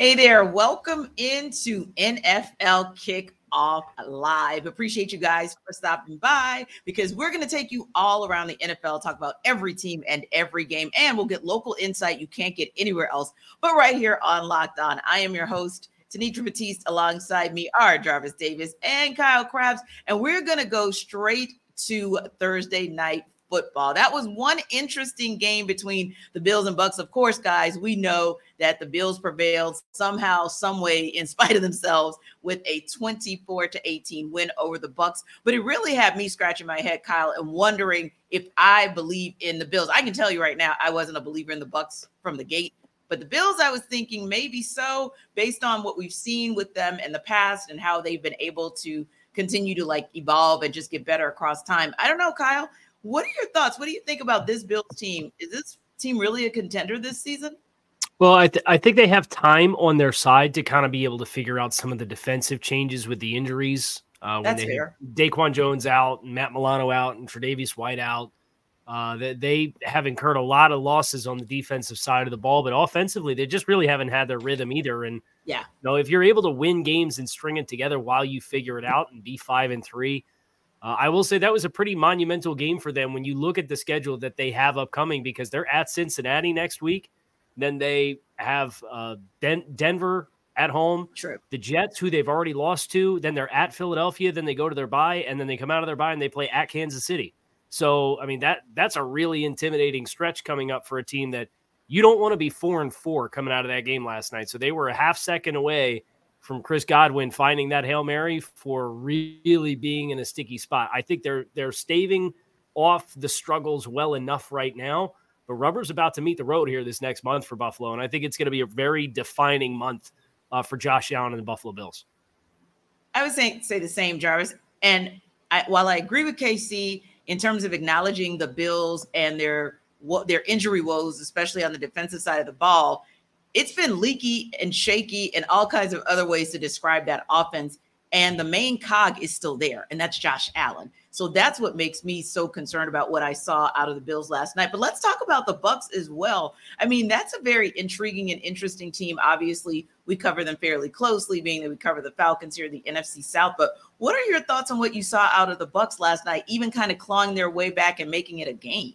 Hey there, welcome into NFL Kickoff Live. Appreciate you guys for stopping by because we're going to take you all around the NFL, talk about every team and every game, and we'll get local insight you can't get anywhere else but right here on Locked On. I am your host, Tanitra Batiste. Alongside me are Jarvis Davis and Kyle Crabbs, and we're going to go straight to Thursday night football. That was one interesting game between the Bills and Bucs. Of course, guys, we know that the Bills prevailed somehow, some way, in spite of themselves, with a 24 to 18 win over the Bucs. But it really had me scratching my head, Kyle, and wondering if I believe in the Bills. I can tell you right now, I wasn't a believer in the Bucs from the gate. But the Bills, I was thinking maybe so, based on what we've seen with them in the past and how they've been able to continue to like evolve and just get better across time. I don't know, Kyle. What are your thoughts? What do you think about this Bills team? Is this team really a contender this season? Well, I, th- I think they have time on their side to kind of be able to figure out some of the defensive changes with the injuries. Uh, when That's they fair. DaQuan Jones out, and Matt Milano out, and Tre'Davious White out. Uh, they, they have incurred a lot of losses on the defensive side of the ball, but offensively, they just really haven't had their rhythm either. And yeah, you know, if you're able to win games and string it together while you figure it out and be five and three, uh, I will say that was a pretty monumental game for them when you look at the schedule that they have upcoming because they're at Cincinnati next week. Then they have uh, Den- Denver at home. True. The Jets, who they've already lost to. Then they're at Philadelphia. Then they go to their bye, and then they come out of their bye and they play at Kansas City. So I mean that that's a really intimidating stretch coming up for a team that you don't want to be four and four coming out of that game last night. So they were a half second away from Chris Godwin finding that Hail Mary for really being in a sticky spot. I think they're they're staving off the struggles well enough right now, but rubber's about to meet the road here this next month for Buffalo, and I think it's going to be a very defining month uh, for Josh Allen and the Buffalo Bills. I would say say the same, Jarvis. And I, while I agree with KC in terms of acknowledging the Bills and their what their injury woes, especially on the defensive side of the ball, it's been leaky and shaky and all kinds of other ways to describe that offense. And the main cog is still there, and that's Josh Allen. So that's what makes me so concerned about what I saw out of the Bills last night. But let's talk about the Bucs as well. I mean, that's a very intriguing and interesting team. Obviously, we cover them fairly closely, being that we cover the Falcons here, in the NFC South. But what are your thoughts on what you saw out of the Bucs last night, even kind of clawing their way back and making it a game?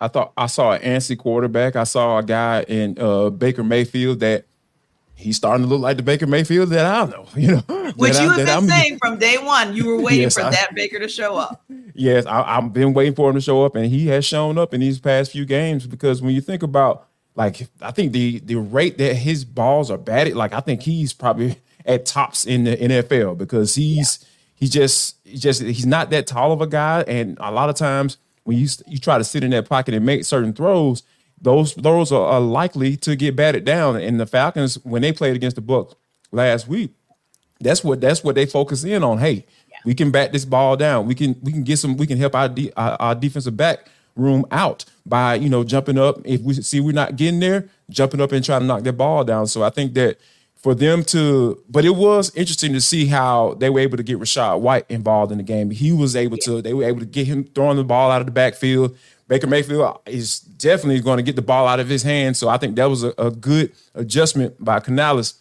I thought I saw an antsy quarterback. I saw a guy in uh, Baker Mayfield that he's starting to look like the Baker Mayfield that I don't know. You know, which you I, have been I'm, saying from day one. You were waiting yes, for I, that Baker to show up. Yes, I, have been waiting for him to show up, and he has shown up in these past few games. Because when you think about, like, I think the the rate that his balls are batted, like, I think he's probably at tops in the NFL because he's yeah. he just he just he's not that tall of a guy, and a lot of times when you you try to sit in that pocket and make certain throws, those throws are, are likely to get batted down. And the Falcons, when they played against the Bucs last week, that's what that's what they focus in on. Hey, yeah. we can bat this ball down. We can we can get some. We can help our, de- our, our defensive back room out by you know jumping up. If we see we're not getting there, jumping up and trying to knock that ball down. So I think that for them to, but it was interesting to see how they were able to get Rachaad White involved in the game. He was able to, they were able to get him throwing the ball out of the backfield. Baker Mayfield is definitely going to get the ball out of his hands. So I think that was a, a good adjustment by Canales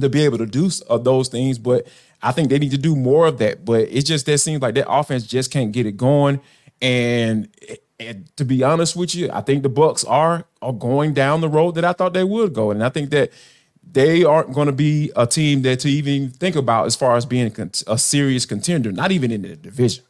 to be able to do uh, those things. But I think they need to do more of that. But it just that seems like that offense just can't get it going. And, and to be honest with you, I think the Bucs are are going down the road that I thought they would go. And I think that they aren't going to be a team that to even think about as far as being a serious contender, not even in the division.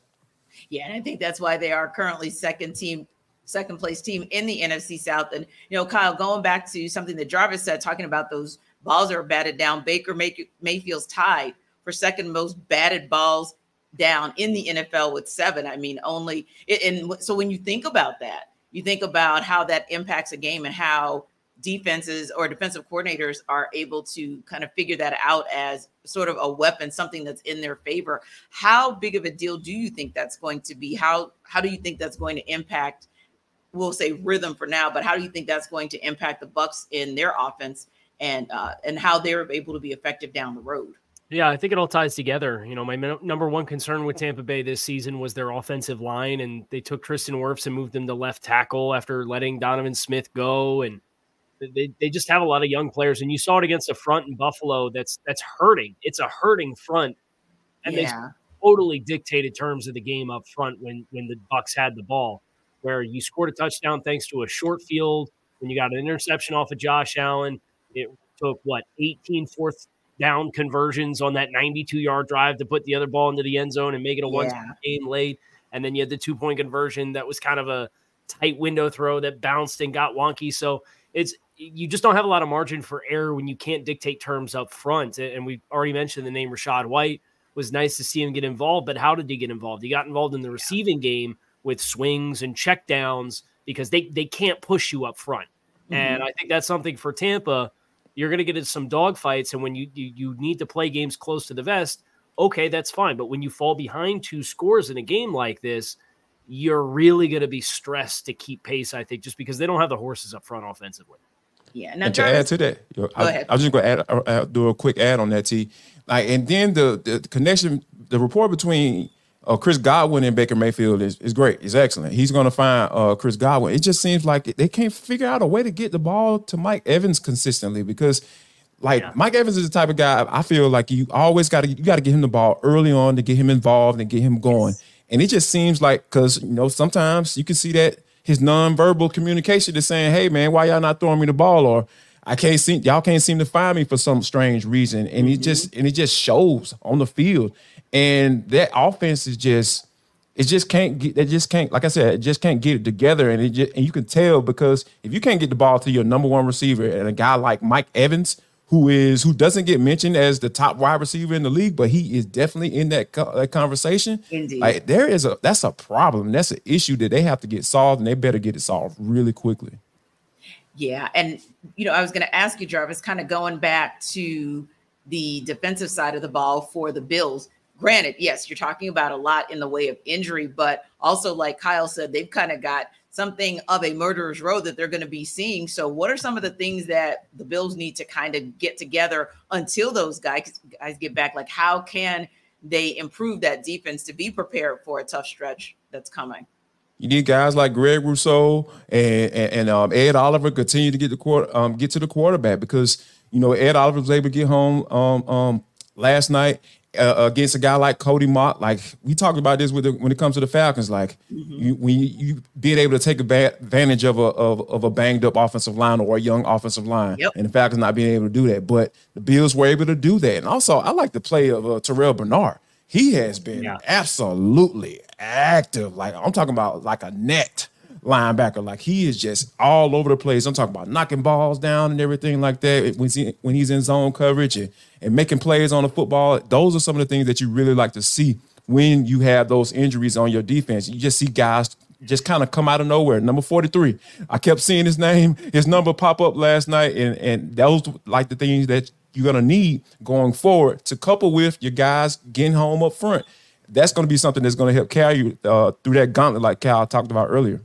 Yeah, and I think that's why they are currently second team, second place team in the NFC South. And you know, Kyle, going back to something that Jarvis said, talking about those balls are batted down. Baker May- Mayfield's tied for second most batted balls down in the NFL with seven. I mean, only and so when you think about that, you think about how that impacts a game and how defenses or defensive coordinators are able to kind of figure that out as sort of a weapon, something that's in their favor. How big of a deal do you think that's going to be? How how do you think that's going to impact? We'll say rhythm for now, but how do you think that's going to impact the Bucs in their offense and uh, and how they're able to be effective down the road? Yeah, I think it all ties together. You know, my number one concern with Tampa Bay this season was their offensive line, and they took Tristan Wirfs and moved him to left tackle after letting Donovan Smith go, and they, they just have a lot of young players, and you saw it against a front in Buffalo that's that's hurting. It's a hurting front, and yeah. they totally dictated terms of the game up front when when the Bucs had the ball, where you scored a touchdown thanks to a short field, when you got an interception off of Josh Allen. It took what 18 fourth down conversions on that 92 yard drive to put the other ball into the end zone and make it a one yeah. game late. And then you had the two point conversion that was kind of a tight window throw that bounced and got wonky. So it's you just don't have a lot of margin for error when you can't dictate terms up front. And we already mentioned the name Rachaad White. It was nice to see him get involved, but how did he get involved? He got involved in the receiving game with swings and checkdowns because they they can't push you up front. Mm-hmm. And I think that's something for Tampa. You're going to get into some dogfights, and when you, you you need to play games close to the vest, okay, that's fine. But when you fall behind two scores in a game like this, you're really going to be stressed to keep pace. I think just because they don't have the horses up front offensively. Yeah. Now, and to add to that, you know, I, I, was just going to add, uh, uh, do a quick add on that. T. Like, and then the, the connection, the rapport between uh, Chris Godwin and Baker Mayfield is, is great. It's excellent. He's going to find uh, Chris Godwin. It just seems like they can't figure out a way to get the ball to Mike Evans consistently because, like, yeah. Mike Evans is the type of guy I feel like you always got to you got to get him the ball early on to get him involved and get him going. Yes. And it just seems like because you know sometimes you can see that his nonverbal communication is saying, "Hey, man, why y'all not throwing me the ball?" or I can't see y'all can't seem to find me for some strange reason, and mm-hmm. it just and it just shows on the field. And that offense is just it just can't get it just can't like I said, it just can't get it together. And it just and you can tell because if you can't get the ball to your number one receiver and a guy like Mike Evans, who is who doesn't get mentioned as the top wide receiver in the league, but he is definitely in that, that conversation. Indeed. Like there is a that's a problem. That's an issue that they have to get solved, and they better get it solved really quickly. Yeah, and you know, I was going to ask you, Jarvis, kind of going back to the defensive side of the ball for the Bills. Granted, yes, you're talking about a lot in the way of injury, but also, like Kyle said, they've kind of got something of a murderer's row that they're going to be seeing. So, what are some of the things that the Bills need to kind of get together until those guys guys get back? Like, how can they improve that defense to be prepared for a tough stretch that's coming? You need guys like Greg Rousseau and and, and um, Ed Oliver continue to get the quarter um, get to the quarterback because you know Ed Oliver was able to get home um, um, last night uh, against a guy like Cody Mauch, like we talked about this with the, when it comes to the Falcons, like mm-hmm. you, when you, you, being able to take advantage of a of, of, a banged up offensive line or a young offensive line, yep. and the Falcons not being able to do that, but the Bills were able to do that, and also I like the play of uh, Terrel Bernard. He has been yeah. absolutely active. Like I'm talking about like a net linebacker. Like he is just all over the place. I'm talking about knocking balls down and everything like that when, he, when he's in zone coverage and and making plays on the football. Those are some of the things that you really like to see when you have those injuries on your defense. You just see guys just kind of come out of nowhere. Number 43. I kept seeing his name, his number pop up last night, and and those like the things that you're gonna need going forward to couple with your guys getting home up front. That's going to be something that's going to help carry you uh, through that gauntlet, like Cal talked about earlier.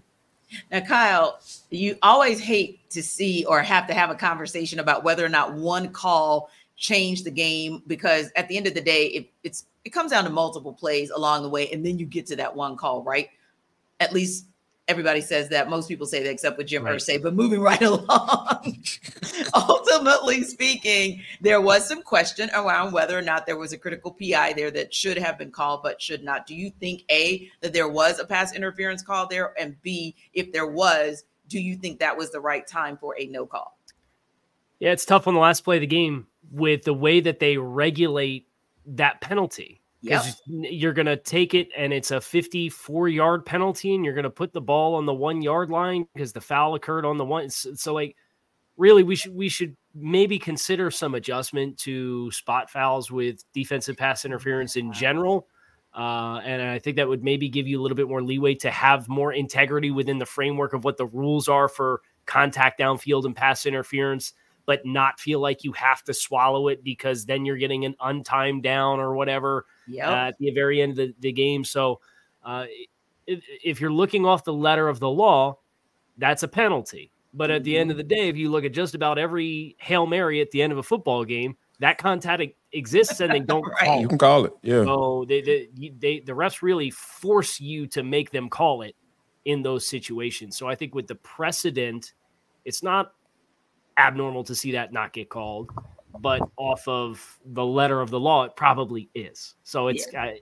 Now, Kyle, you always hate to see or have to have a conversation about whether or not one call changed the game because at the end of the day, it, it's it comes down to multiple plays along the way, and then you get to that one call, right? At least everybody says that. Most people say that, except with Jim right. Irsay. But moving right along, ultimately speaking, there was some question around whether or not there was a critical PI there that should have been called but should not. Do you think a that there was a pass interference call there, and b if there was, do you think that was the right time for a no call? Yeah, it's tough on the last play of the game with the way that they regulate that penalty. Because yep. you're going to take it and it's a 54 yard penalty, and you're going to put the ball on the one yard line because the foul occurred on the one. So, so, like, really, we should we should maybe consider some adjustment to spot fouls with defensive pass interference in general. Uh, and I think that would maybe give you a little bit more leeway to have more integrity within the framework of what the rules are for contact downfield and pass interference but not feel like you have to swallow it because then you're getting an untimed down or whatever yep. at the very end of the, the game. So uh, if, if, you're looking off the letter of the law, that's a penalty. But at the end of the day, if you look at just about every Hail Mary at the end of a football game, that contact exists and they don't right. call it. You can call it. Yeah. So they, they, they, the refs really force you to make them call it in those situations. So I think with the precedent, it's not abnormal to see that not get called, but off of the letter of the law, it probably is. So it's yeah. I,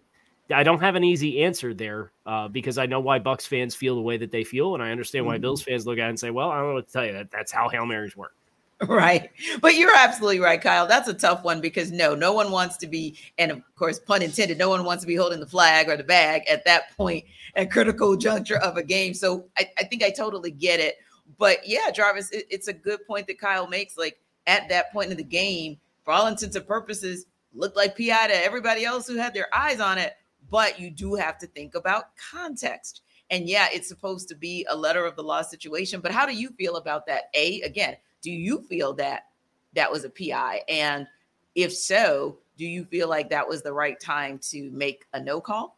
I, don't have an easy answer there uh, because I know why Bucs fans feel the way that they feel, and I understand why mm-hmm. Bills fans look at it and say, "Well, I don't know what to tell you. That that's how hail marys work." Right. But you're absolutely right, Kyle. That's a tough one because no, no one wants to be, and of course, pun intended, no one wants to be holding the flag or the bag at that point at critical juncture of a game. So I, I think I totally get it. But yeah, Jarvis, it, it's a good point that Kyle makes. Like at that point in the game, for all intents and purposes, looked like PI to everybody else who had their eyes on it. But you do have to think about context. And yeah, it's supposed to be a letter of the law situation. But how do you feel about that? A, again, do you feel that that was a PI? And if so, do you feel like that was the right time to make a no call?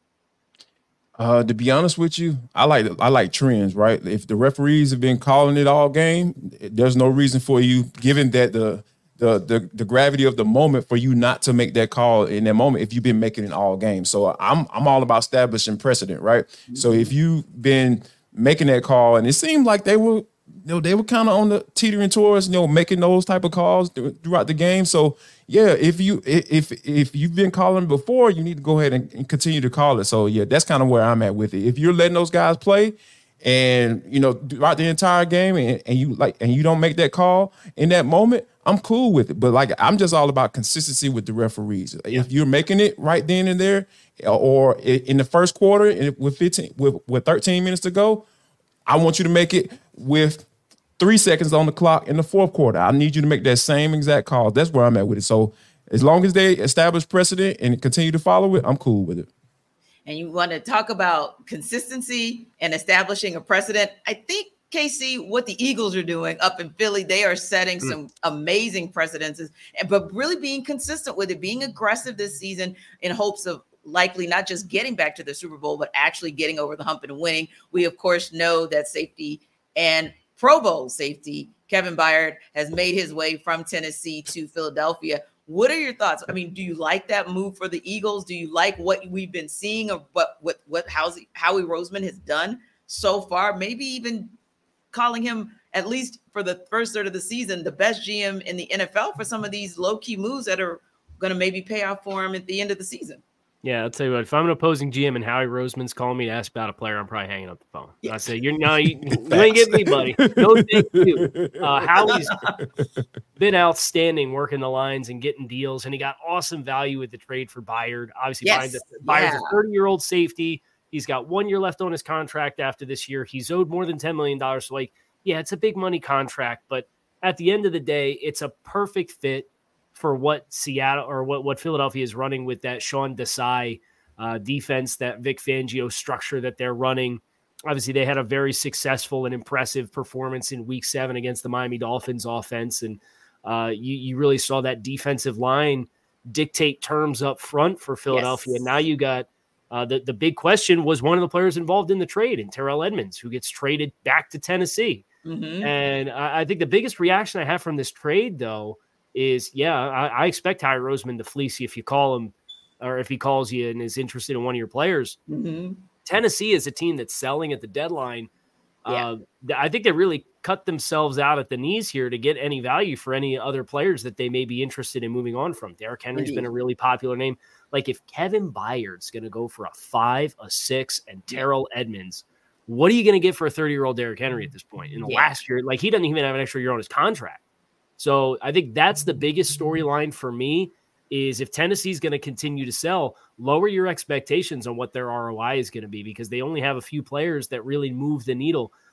Uh, to be honest with you, I like I like trends, right? If the referees have been calling it all game, there's no reason for you, given that the the the, the gravity of the moment, for you not to make that call in that moment if you've been making it all game. So I'm I'm all about establishing precedent, right? Mm-hmm. So if you've been making that call, and it seemed like they were you know, they were kind of on the teetering towards, you know, making those type of calls throughout the game. So yeah, if you if if you've been calling before, you need to go ahead and continue to call it. So yeah, that's kind of where I'm at with it. If you're letting those guys play and you know throughout the entire game and, and you like and you don't make that call in that moment, I'm cool with it. But like I'm just all about consistency with the referees. If you're making it right then and there, or in the first quarter with 15 with, with 13 minutes to go, I want you to make it with three seconds on the clock in the fourth quarter. I need you to make that same exact call. That's where I'm at with it. So as long as they establish precedent and continue to follow it, I'm cool with it. And you want to talk about consistency and establishing a precedent. I think KC, what the Eagles are doing up in Philly, they are setting mm. some amazing precedences, but really being consistent with it, being aggressive this season in hopes of likely not just getting back to the Super Bowl, but actually getting over the hump and winning. We of course know that safety and Pro Bowl safety, Kevin Byard, has made his way from Tennessee to Philadelphia. What are your thoughts? I mean, do you like that move for the Eagles? Do you like what we've been seeing of what what what Howie, Howie Roseman has done so far? Maybe even calling him at least for the first third of the season the best GM in the NFL for some of these low key moves that are going to maybe pay off for him at the end of the season. Yeah, I'll tell you what. If I'm an opposing GM and Howie Roseman's calling me to ask about a player, I'm probably hanging up the phone. Yeah. I say, "You're no, you, you ain't getting me, buddy. No, thank you." Uh, Howie's been outstanding working the lines and getting deals, and he got awesome value with the trade for Byard. Obviously, yes. Byard's a 30 year old safety. He's got one year left on his contract after this year. He's owed more than 10 million dollars. So, like, yeah, it's a big money contract, but at the end of the day, it's a perfect fit for what Seattle or what, what Philadelphia is running with that Sean Desai uh, defense, that Vic Fangio structure that they're running. Obviously, they had a very successful and impressive performance in Week Seven against the Miami Dolphins offense, and uh, you you really saw that defensive line dictate terms up front for Philadelphia. Yes. Now you got uh, the the big question was one of the players involved in the trade, and Terrell Edmunds, who gets traded back to Tennessee. Mm-hmm. And I, I, think the biggest reaction I have from this trade, though, is yeah, I, I expect Ty Roseman to fleece you if you call him or if he calls you and is interested in one of your players. Mm-hmm. Tennessee is a team that's selling at the deadline. Yeah. Uh, I think they really cut themselves out at the knees here to get any value for any other players that they may be interested in moving on from. Derrick Henry's Indeed. been a really popular name. Like if Kevin Byard's going to go for a five, a six, and Terrell Edmunds, what are you going to get for a 30 year old Derrick Henry at this point in the yeah. last year? Like he doesn't even have an extra year on his contract. So I think that's the biggest storyline for me is if Tennessee's going to continue to sell, lower your expectations on what their ROI is going to be because they only have a few players that really move the needle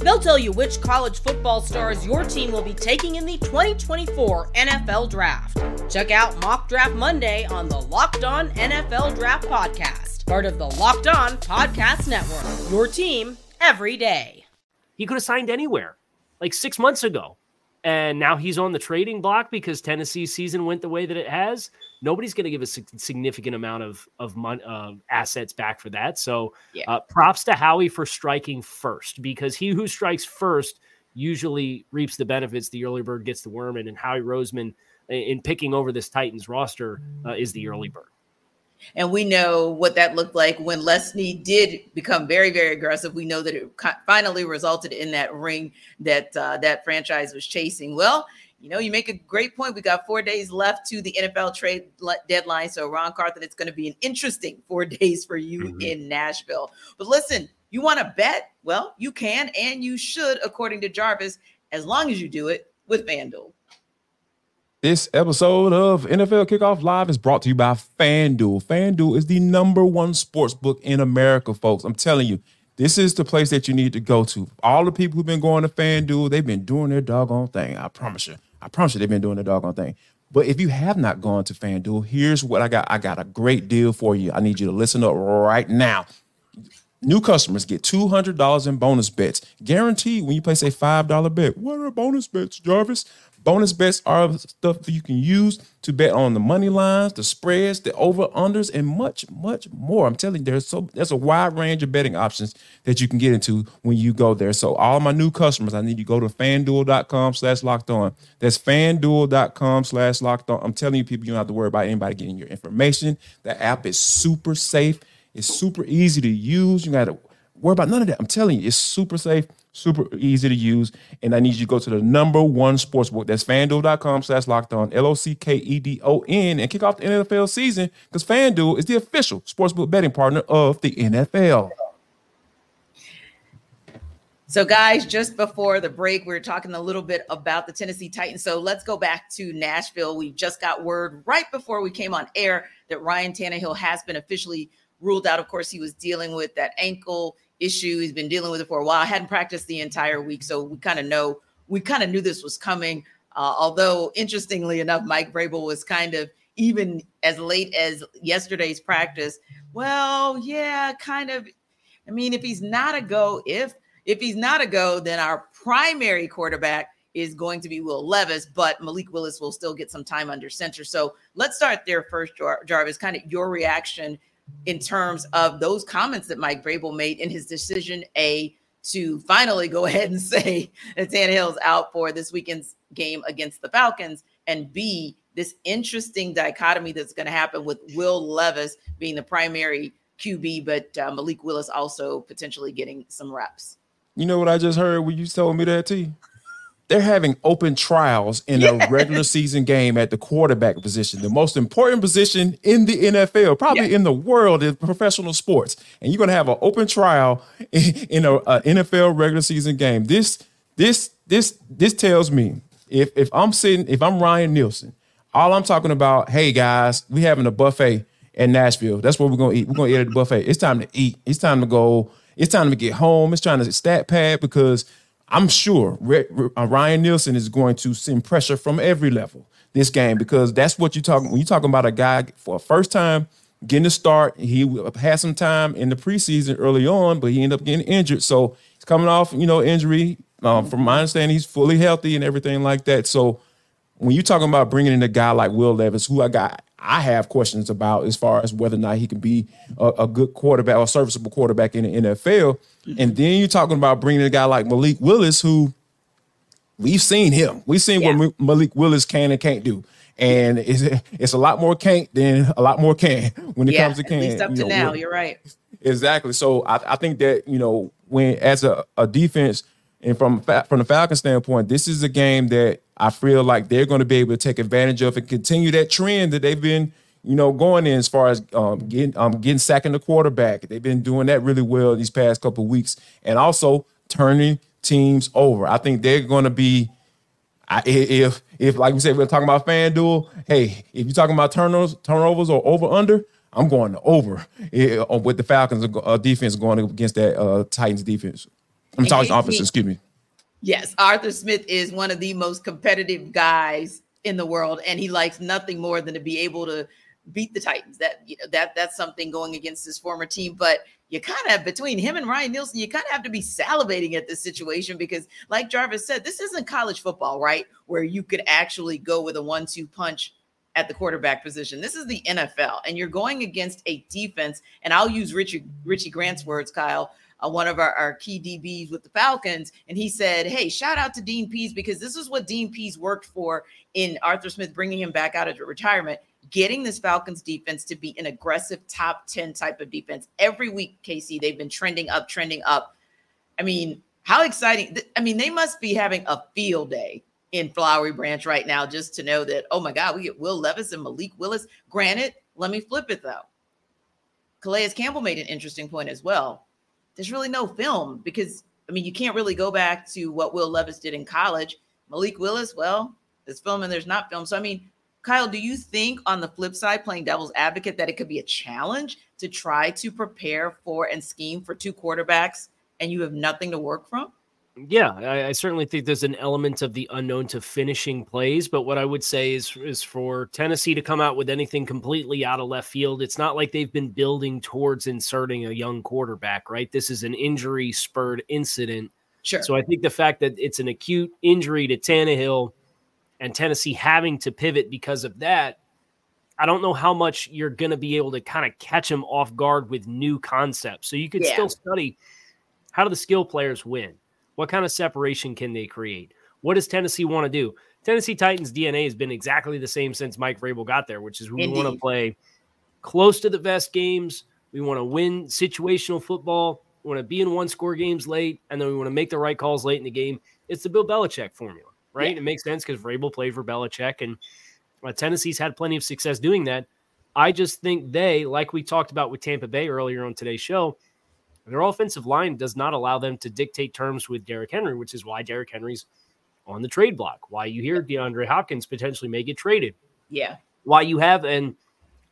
They'll tell you which college football stars your team will be taking in the 2024 NFL Draft. Check out Mock Draft Monday on the Locked On NFL Draft Podcast part of the Locked On Podcast Network. Your team every day. He could have signed anywhere like six months ago. And now he's on the trading block because Tennessee's season went the way that it has. Nobody's going to give a significant amount of of mon- uh, assets back for that. So, yeah. uh, props to Howie for striking first because he who strikes first usually reaps the benefits. The early bird gets the worm, and and Howie Roseman in picking over this Titans roster uh, is the early bird. And we know what that looked like when Les Snead did become very, very aggressive. We know that it finally resulted in that ring that uh, that franchise was chasing. Well, you know, you make a great point. We got four days left to the NFL trade deadline. So, Ran Carthon, it's going to be an interesting four days for you mm-hmm. in Nashville. But listen, you want to bet? Well, you can and you should, according to Jarvis, as long as you do it with FanDuel. This episode of NFL Kickoff Live is brought to you by FanDuel. FanDuel is the number one sports book in America, folks. I'm telling you, this is the place that you need to go to. All the people who've been going to FanDuel, they've been doing their doggone thing. I promise you. I promise you they've been doing their doggone thing. But if you have not gone to FanDuel, here's what I got. I got a great deal for you. I need you to listen up right now. New customers get $200 in bonus bets guaranteed when you place a $5 bet. What are bonus bets, Jarvis? Bonus bets are stuff that you can use to bet on the money lines, the spreads, the over unders, and much, much more. I'm telling you, there's so there's a wide range of betting options that you can get into when you go there. So all my new customers, I need you to go to fanduel.com slash locked on. That's fanduel.com slash locked on. I'm telling you, people, you don't have to worry about anybody getting your information. The app is super safe. It's super easy to use. You got to worry about none of that. I'm telling you, it's super safe super easy to use. And I need you to go to the number one sports book. That's fanduel.com slash locked on, L O C K E D O N, and kick off the NFL season because Fanduel is the official sportsbook betting partner of the NFL. So, guys, just before the break, we are talking a little bit about the Tennessee Titans. So, let's go back to Nashville. We just got word right before we came on air that Ryan Tannehill has been officially ruled out. Of course, he was dealing with that ankle issue. He's been dealing with it for a while. I hadn't practiced the entire week, so we kind of know we kind of knew this was coming. Uh, although, interestingly enough, Mike Vrabel was kind of even as late as yesterday's practice. Well, yeah, kind of. I mean, if he's not a go, if if he's not a go, then our primary quarterback is going to be Will Levis, but Malik Willis will still get some time under center. So let's start there first, Jar- Jarvis. Kind of your reaction in terms of those comments that Mike Vrabel made in his decision A to finally go ahead and say that Tannehill's out for this weekend's game against the Falcons, and B, this interesting dichotomy that's going to happen with Will Levis being the primary QB, but uh, Malik Willis also potentially getting some reps. You know what I just heard when you told me that, T? They're having open trials in a regular season game at the quarterback position, the most important position in the NFL, probably in the world in professional sports. And you're going to have an open trial in, a, NFL regular season game. This, this, this, this tells me if if I'm sitting, if I'm Ryan Nielsen, all I'm talking about, hey guys, we having a buffet in Nashville. That's what we're gonna eat. We're gonna eat at the buffet. It's time to eat. It's time to go. It's time to get home. It's trying to stat pad because I'm sure uh, Ryan Nielsen is going to send pressure from every level this game because that's what you're talking when you're talking about a guy for a first time getting a start. He had some time in the preseason early on, but he ended up getting injured. So he's coming off, you know, injury. Um, from my understanding, he's fully healthy and everything like that. So when you're talking about bringing in a guy like Will Levis, who I got, I have questions about as far as whether or not he can be a, a good quarterback or serviceable quarterback in the NFL. And then you're talking about bringing a guy like Malik Willis, who we've seen him. We've seen yeah. what Malik Willis can and can't do. And it's, it's a lot more can't than a lot more can when it yeah, comes to can. At least up to you know, now, you're right. exactly. So I, I think that you know when as a, a defense and from from the Falcons standpoint, this is a game that I feel like they're going to be able to take advantage of and continue that trend that they've been you know going in as far as um, getting um, getting sacking the quarterback. They've been doing that really well these past couple of weeks, and also turning teams over. I think they're going to be. I, if if like we said we're talking about FanDuel, hey, if you're talking about turnovers, turnovers or over under, I'm going over eh, with the Falcons uh, defense going against that uh, Titans defense. I'm talking offense. Excuse me. Yes, Arthur Smith is one of the most competitive guys in the world, and he likes nothing more than to be able to beat the Titans. That you know that that's something going against his former team. But you kind of between him and Ryan Nielsen, you kind of have to be salivating at this situation because, like Jarvis said, this isn't college football, right? Where you could actually go with a one-two punch at the quarterback position. This is the NFL, and you're going against a defense. And I'll use Richie Richie Grant's words, Kyle. Uh, one of our, our key DBs with the Falcons, and he said, "Hey, shout out to Dean Pees because this is what Dean Pees worked for in Arthur Smith bringing him back out of retirement getting this Falcons defense to be an aggressive top 10 type of defense. Every week, Casey, they've been trending up, trending up. I mean, how exciting. I mean, they must be having a field day in Flowery Branch right now just to know that, oh my God, we get Will Levis and Malik Willis. Granted, let me flip it though. Calais Campbell made an interesting point as well. There's really no film because, I mean, you can't really go back to what Will Levis did in college. Malik Willis, well, there's film and there's not film. So, I mean, Kyle, do you think on the flip side, playing devil's advocate, that it could be a challenge to try to prepare for and scheme for two quarterbacks and you have nothing to work from? Yeah, I, I, certainly think there's an element of the unknown to finishing plays. But what I would say is, is for Tennessee to come out with anything completely out of left field, it's not like they've been building towards inserting a young quarterback, right? This is an injury spurred incident. Sure. So I think the fact that it's an acute injury to Tannehill and Tennessee having to pivot because of that, I don't know how much you're going to be able to kind of catch them off guard with new concepts. So you could yeah. still study how do the skill players win? What kind of separation can they create? What does Tennessee want to do? Tennessee Titans DNA has been exactly the same since Mike Vrabel got there, which is we Indeed. want to play close to the best games. We want to win situational football. We want to be in one score games late, and then we want to make the right calls late in the game. It's the Bill Belichick formula right? Yeah. It makes sense because Vrabel played for Belichick, and uh, Tennessee's had plenty of success doing that. I just think they, like we talked about with Tampa Bay earlier on today's show, their offensive line does not allow them to dictate terms with Derrick Henry, which is why Derrick Henry's on the trade block. Why you hear DeAndre Hopkins potentially may get traded. Yeah. Why you have an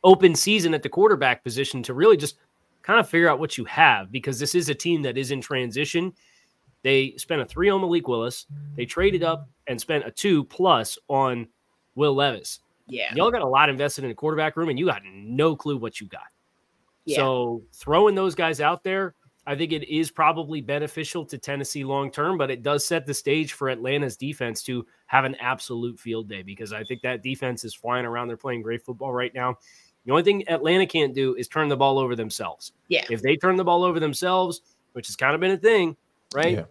open season at the quarterback position to really just kind of figure out what you have because this is a team that is in transition they spent a three on Malik Willis. They traded up and spent a two plus on Will Levis. Yeah. Y'all got a lot invested in the quarterback room and you got no clue what you got. Yeah. So throwing those guys out there, I think it is probably beneficial to Tennessee long term, but it does set the stage for Atlanta's defense to have an absolute field day because I think that defense is flying around. They're playing great football right now. The only thing Atlanta can't do is turn the ball over themselves. Yeah. If they turn the ball over themselves, which has kind of been a thing, right? Yeah.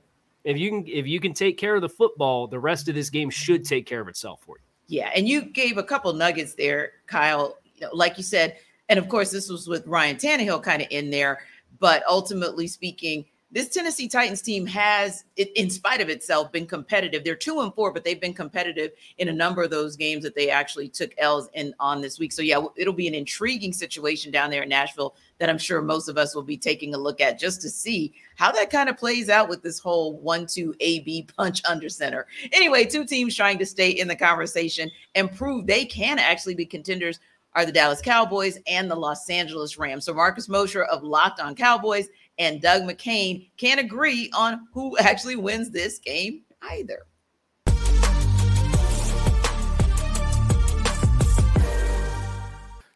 If you can if you can take care of the football, the rest of this game should take care of itself for you. Yeah, and you gave a couple nuggets there, Kyle. You know, like you said, and of course this was with Ryan Tannehill kind of in there, but ultimately speaking, this Tennessee Titans team has, in spite of itself, been competitive. They're two and four, but they've been competitive in a number of those games that they actually took L's in on this week. So yeah, it'll be an intriguing situation down there in Nashville that I'm sure most of us will be taking a look at just to see how that kind of plays out with this whole one-two AB punch under center. Anyway, two teams trying to stay in the conversation and prove they can actually be contenders are the Dallas Cowboys and the Los Angeles Rams. So Marcus Mosher of Locked On Cowboys and Doug McCain can't agree on who actually wins this game either.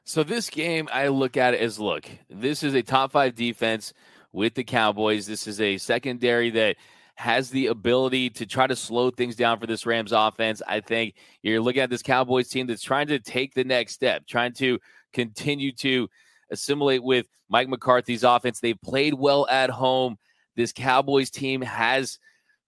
So this game, I look at it as look, this is a top five defense with the Cowboys. This is a secondary that has the ability to try to slow things down for this Rams offense. I think you're looking at this Cowboys team that's trying to take the next step, trying to continue to assimilate with Mike McCarthy's offense. They've played well at home. This Cowboys team has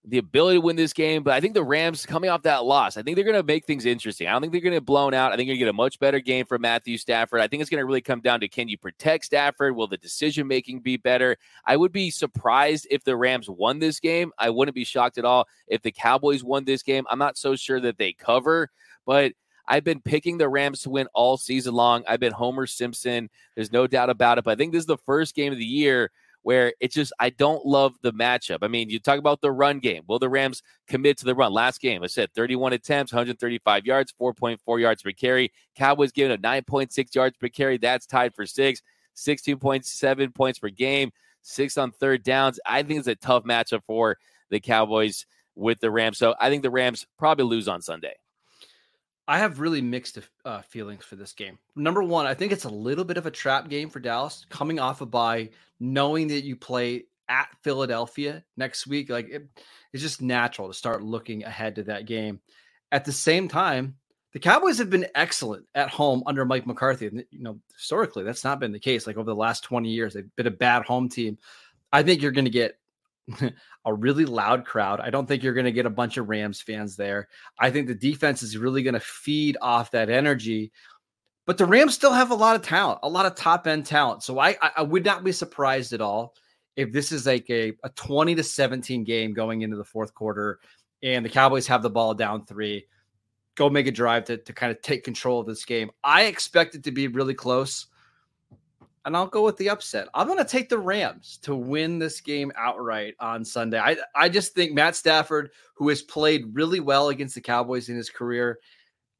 the ability to win this game, but I think the Rams coming off that loss, I think they're going to make things interesting. I don't think they're going to get blown out. I think you're going to get a much better game from Matthew Stafford. I think it's going to really come down to can you protect Stafford? Will the decision making be better? I would be surprised if the Rams won this game. I wouldn't be shocked at all if the Cowboys won this game. I'm not so sure that they cover, but I've been picking the Rams to win all season long. I've been Homer Simpson. There's no doubt about it. But I think this is the first game of the year where it's just I don't love the matchup. I mean, you talk about the run game. Will the Rams commit to the run? Last game, I said 31 attempts, 135 yards, 4.4 yards per carry. Cowboys giving a 9.6 yards per carry. That's tied for six. 16.7 points per game, six on third downs. I think it's a tough matchup for the Cowboys with the Rams. So I think the Rams probably lose on Sunday. I have really mixed uh, feelings for this game. Number one, I think it's a little bit of a trap game for Dallas coming off a bye, knowing that you play at Philadelphia next week. Like it, it's just natural to start looking ahead to that game. At the same time, the Cowboys have been excellent at home under Mike McCarthy. And, you know, historically, that's not been the case. Like over the last 20 years, they've been a bad home team. I think you're going to get a really loud crowd. I don't think you're going to get a bunch of Rams fans there. I think the defense is really going to feed off that energy. But the Rams still have a lot of talent, a lot of top end talent. So I, I would not be surprised at all if this is like a, a 20 to 17 game going into the fourth quarter and the Cowboys have the ball down three, go make a drive to, to kind of take control of this game. I expect it to be really close and I'll go with the upset. I'm going to take the Rams to win this game outright on Sunday. I, I just think Matt Stafford, who has played really well against the Cowboys in his career,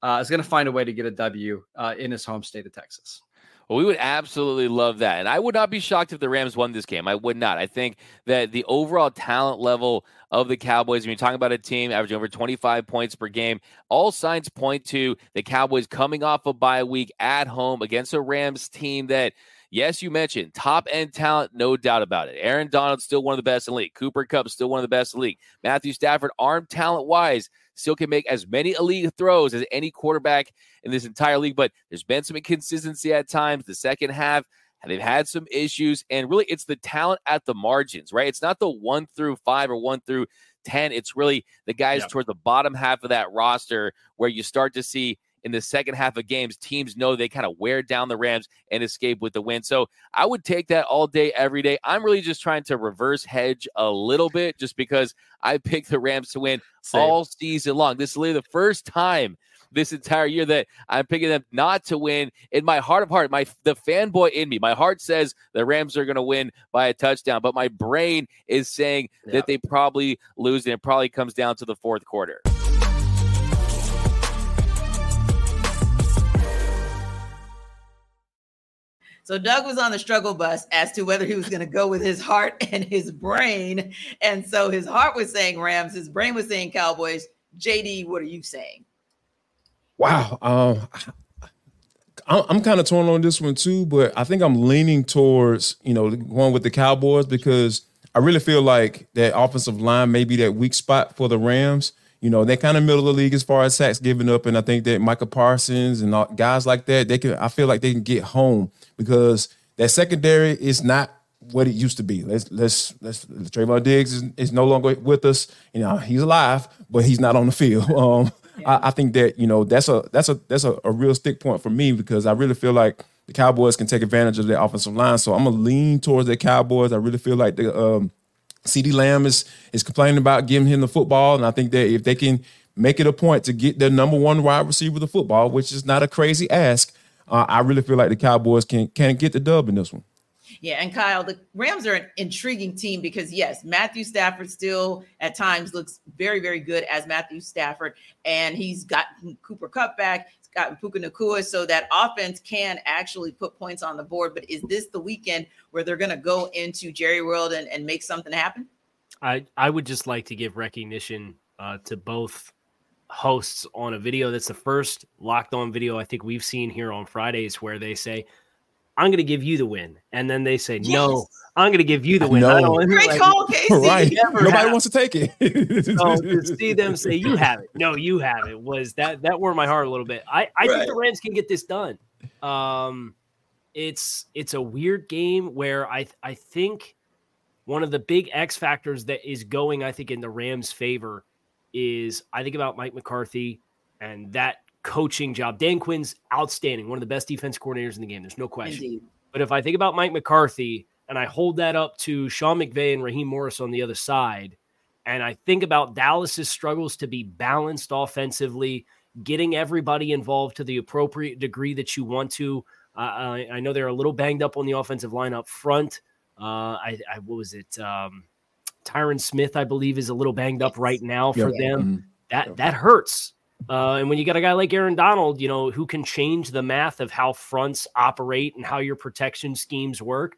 uh, is going to find a way to get a W uh, in his home state of Texas. Well, we would absolutely love that. And I would not be shocked if the Rams won this game. I would not. I think that the overall talent level of the Cowboys, when you're talking about a team averaging over 25 points per game, all signs point to the Cowboys coming off a bye week at home against a Rams team that – Yes, you mentioned top end talent, no doubt about it. Aaron Donald still one of the best in the league. Cooper Kupp still one of the best in the league. Matthew Stafford, arm talent wise, still can make as many elite throws as any quarterback in this entire league. But there's been some inconsistency at times. The second half, they've had some issues, and really, it's the talent at the margins, right? It's not the one through five or one through 10. It's really the guys yeah. towards the bottom half of that roster where you start to see in the second half of games, teams know they kind of wear down the Rams and escape with the win. So I would take that all day, every day. I'm really just trying to reverse hedge a little bit just because I picked the Rams to win Same. all season long. This is literally the first time this entire year that I'm picking them not to win. In my heart of heart, my the fanboy in me, my heart says the Rams are going to win by a touchdown, but my brain is saying yep. that they probably lose, and it probably comes down to the fourth quarter. So Doug was on the struggle bus as to whether he was going to go with his heart and his brain. And so his heart was saying Rams, his brain was saying Cowboys. JD, what are you saying? Wow. Um, I'm kind of torn on this one too, but I think I'm leaning towards, you know, going with the Cowboys because I really feel like that offensive line may be that weak spot for the Rams. You know, they're kind of middle of the league as far as sacks given up, and I think that Micah Parsons and guys like that, they can. I feel like they can get home because that secondary is not what it used to be. Let's let's let's Trevon Diggs is, is no longer with us. You know, he's alive, but he's not on the field. Um, yeah. I, I, think that you know that's a that's a that's a, a, real stick point for me because I really feel like the Cowboys can take advantage of their offensive line. So I'm gonna lean towards the Cowboys. I really feel like the um, CeeDee Lamb is is complaining about giving him the football, and I think that if they can make it a point to get their number one wide receiver the football, which is not a crazy ask, uh, I really feel like the Cowboys can can get the dub in this one. Yeah, and Kyle, the Rams are an intriguing team because yes, Matthew Stafford still at times looks very, very good as Matthew Stafford, and he's got Cooper Kupp back, he's got Puka Nacua, so that offense can actually put points on the board. But is this the weekend where they're going to go into Jerry World and, and make something happen? I I would just like to give recognition uh, to both hosts on a video that's the first locked on video I think we've seen here on Fridays where they say, I'm going to give you the win. And then they say, yes. no, I'm going to give you the win. No. Great like, call, Casey. Right. Nobody wants to take it. so to see them say, you have it. No, you have it was that, that warmed my heart a little bit. I, I right. think the Rams can get this done. Um, it's, it's a weird game where I, I think one of the big X factors that is going, I think, in the Rams' favor is I think about Mike McCarthy and that coaching job. Dan Quinn's outstanding, one of the best defense coordinators in the game. There's no question. Indeed. But if I think about Mike McCarthy and I hold that up to Sean McVay and Raheem Morris on the other side, and I think about Dallas's struggles to be balanced offensively, getting everybody involved to the appropriate degree that you want to. Uh, I, I, know they're a little banged up on the offensive line up front. Uh, I, I, what was it? Um, Tyron Smith, I believe, is a little banged up right now for them. Mm-hmm. That that hurts. Uh, and when you got a guy like Aaron Donald, you know, who can change the math of how fronts operate and how your protection schemes work,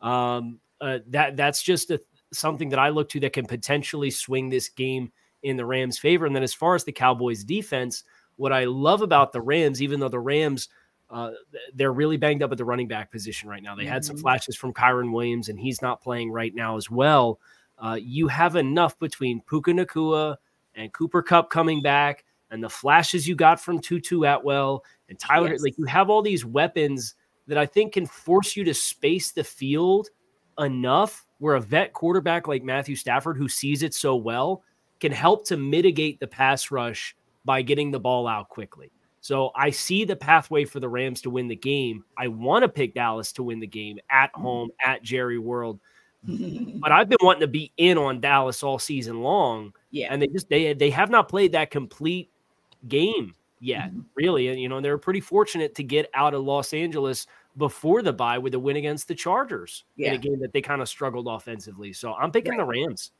um, uh, that that's just a, something that I look to that can potentially swing this game in the Rams' favor. And then as far as the Cowboys' defense, what I love about the Rams, even though the Rams uh, they're really banged up at the running back position right now. They mm-hmm. had some mm-hmm. flashes from Kyren Williams, and he's not playing right now as well. Uh, you have enough between Puka Nacua and Cooper Kupp coming back, and the flashes you got from Tutu Atwell and Tyler. Yes. Like you have all these weapons that I think can force you to space the field enough where a vet quarterback like Matthew Stafford, who sees it so well, can help to mitigate the pass rush by getting the ball out quickly. So I see the pathway for the Rams to win the game. I want to pick Dallas to win the game at home at Jerry World. but I've been wanting to be in on Dallas all season long. Yeah. And they just they they have not played that complete game yet, mm-hmm. really. And you know, they're pretty fortunate to get out of Los Angeles before the bye with a win against the Chargers yeah. in a game that they kind of struggled offensively. So I'm picking right. the Rams.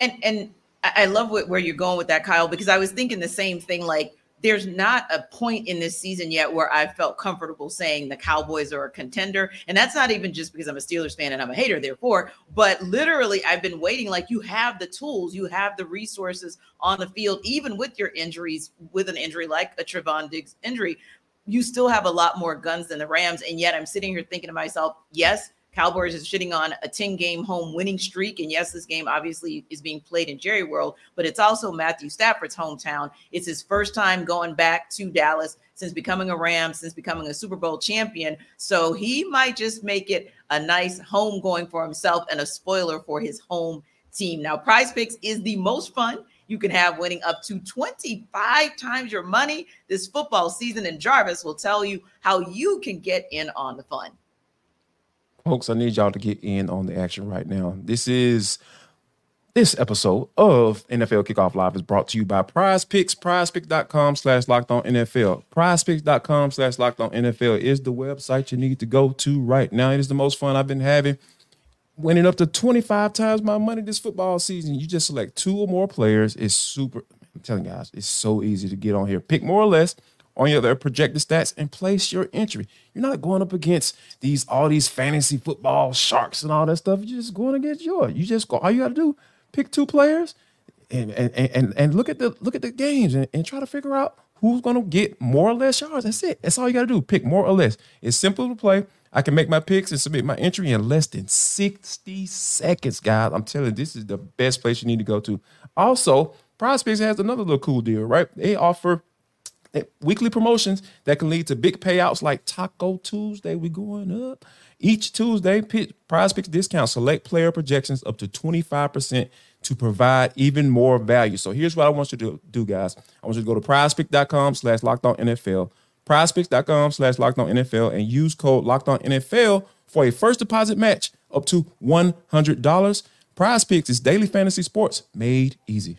And and I love what, where you're going with that, Kyle, because I was thinking the same thing. Like there's not a point in this season yet where I felt comfortable saying the Cowboys are a contender. And that's not even just because I'm a Steelers fan and I'm a hater, therefore, but literally I've been waiting. Like you have the tools, you have the resources on the field, even with your injuries, with an injury like a Trevon Diggs injury. You still have a lot more guns than the Rams. And yet I'm sitting here thinking to myself, yes, Cowboys is sitting on a 10 game home winning streak. And yes, this game obviously is being played in Jerry World, but it's also Matthew Stafford's hometown. It's his first time going back to Dallas since becoming a Ram, since becoming a Super Bowl champion. So he might just make it a nice home going for himself and a spoiler for his home team. Now, prize picks is the most fun you can have winning up to 25 times your money this football season. And Jarvis will tell you how you can get in on the fun. Folks, I need y'all to get in on the action right now. This is this episode of NFL Kickoff Live is brought to you by Prize Picks. PrizePicks.com slash locked on NFL. PrizePicks.com slash locked on NFL is the website you need to go to right now. It is the most fun I've been having. Winning up to 25 times my money this football season. You just select two or more players. It's super. I'm telling you guys, it's so easy to get on here. Pick more or less on your other projected stats and place your entry. You're not going up against these all these fantasy football sharks and all that stuff. You're just going against your. You just go. All you got to do, pick two players, and and and and look at the look at the games and, and try to figure out who's going to get more or less yards. That's it. That's all you got to do. Pick more or less. It's simple to play. I can make my picks and submit my entry in less than 60 seconds, guys. I'm telling you, this is the best place you need to go to. Also, Prize Picks has another little cool deal, right? They offer Eh, weekly promotions that can lead to big payouts like Taco Tuesday. We going up each Tuesday. Prize Picks discount select player projections up to 25% to provide even more value. So here's what I want you to do, guys. I want you to go to prizepick.com slash locked on NFL, prizepicks.com slash locked on NFL, and use code locked on NFL for a first deposit match up to $100. Prize Picks is daily fantasy sports made easy.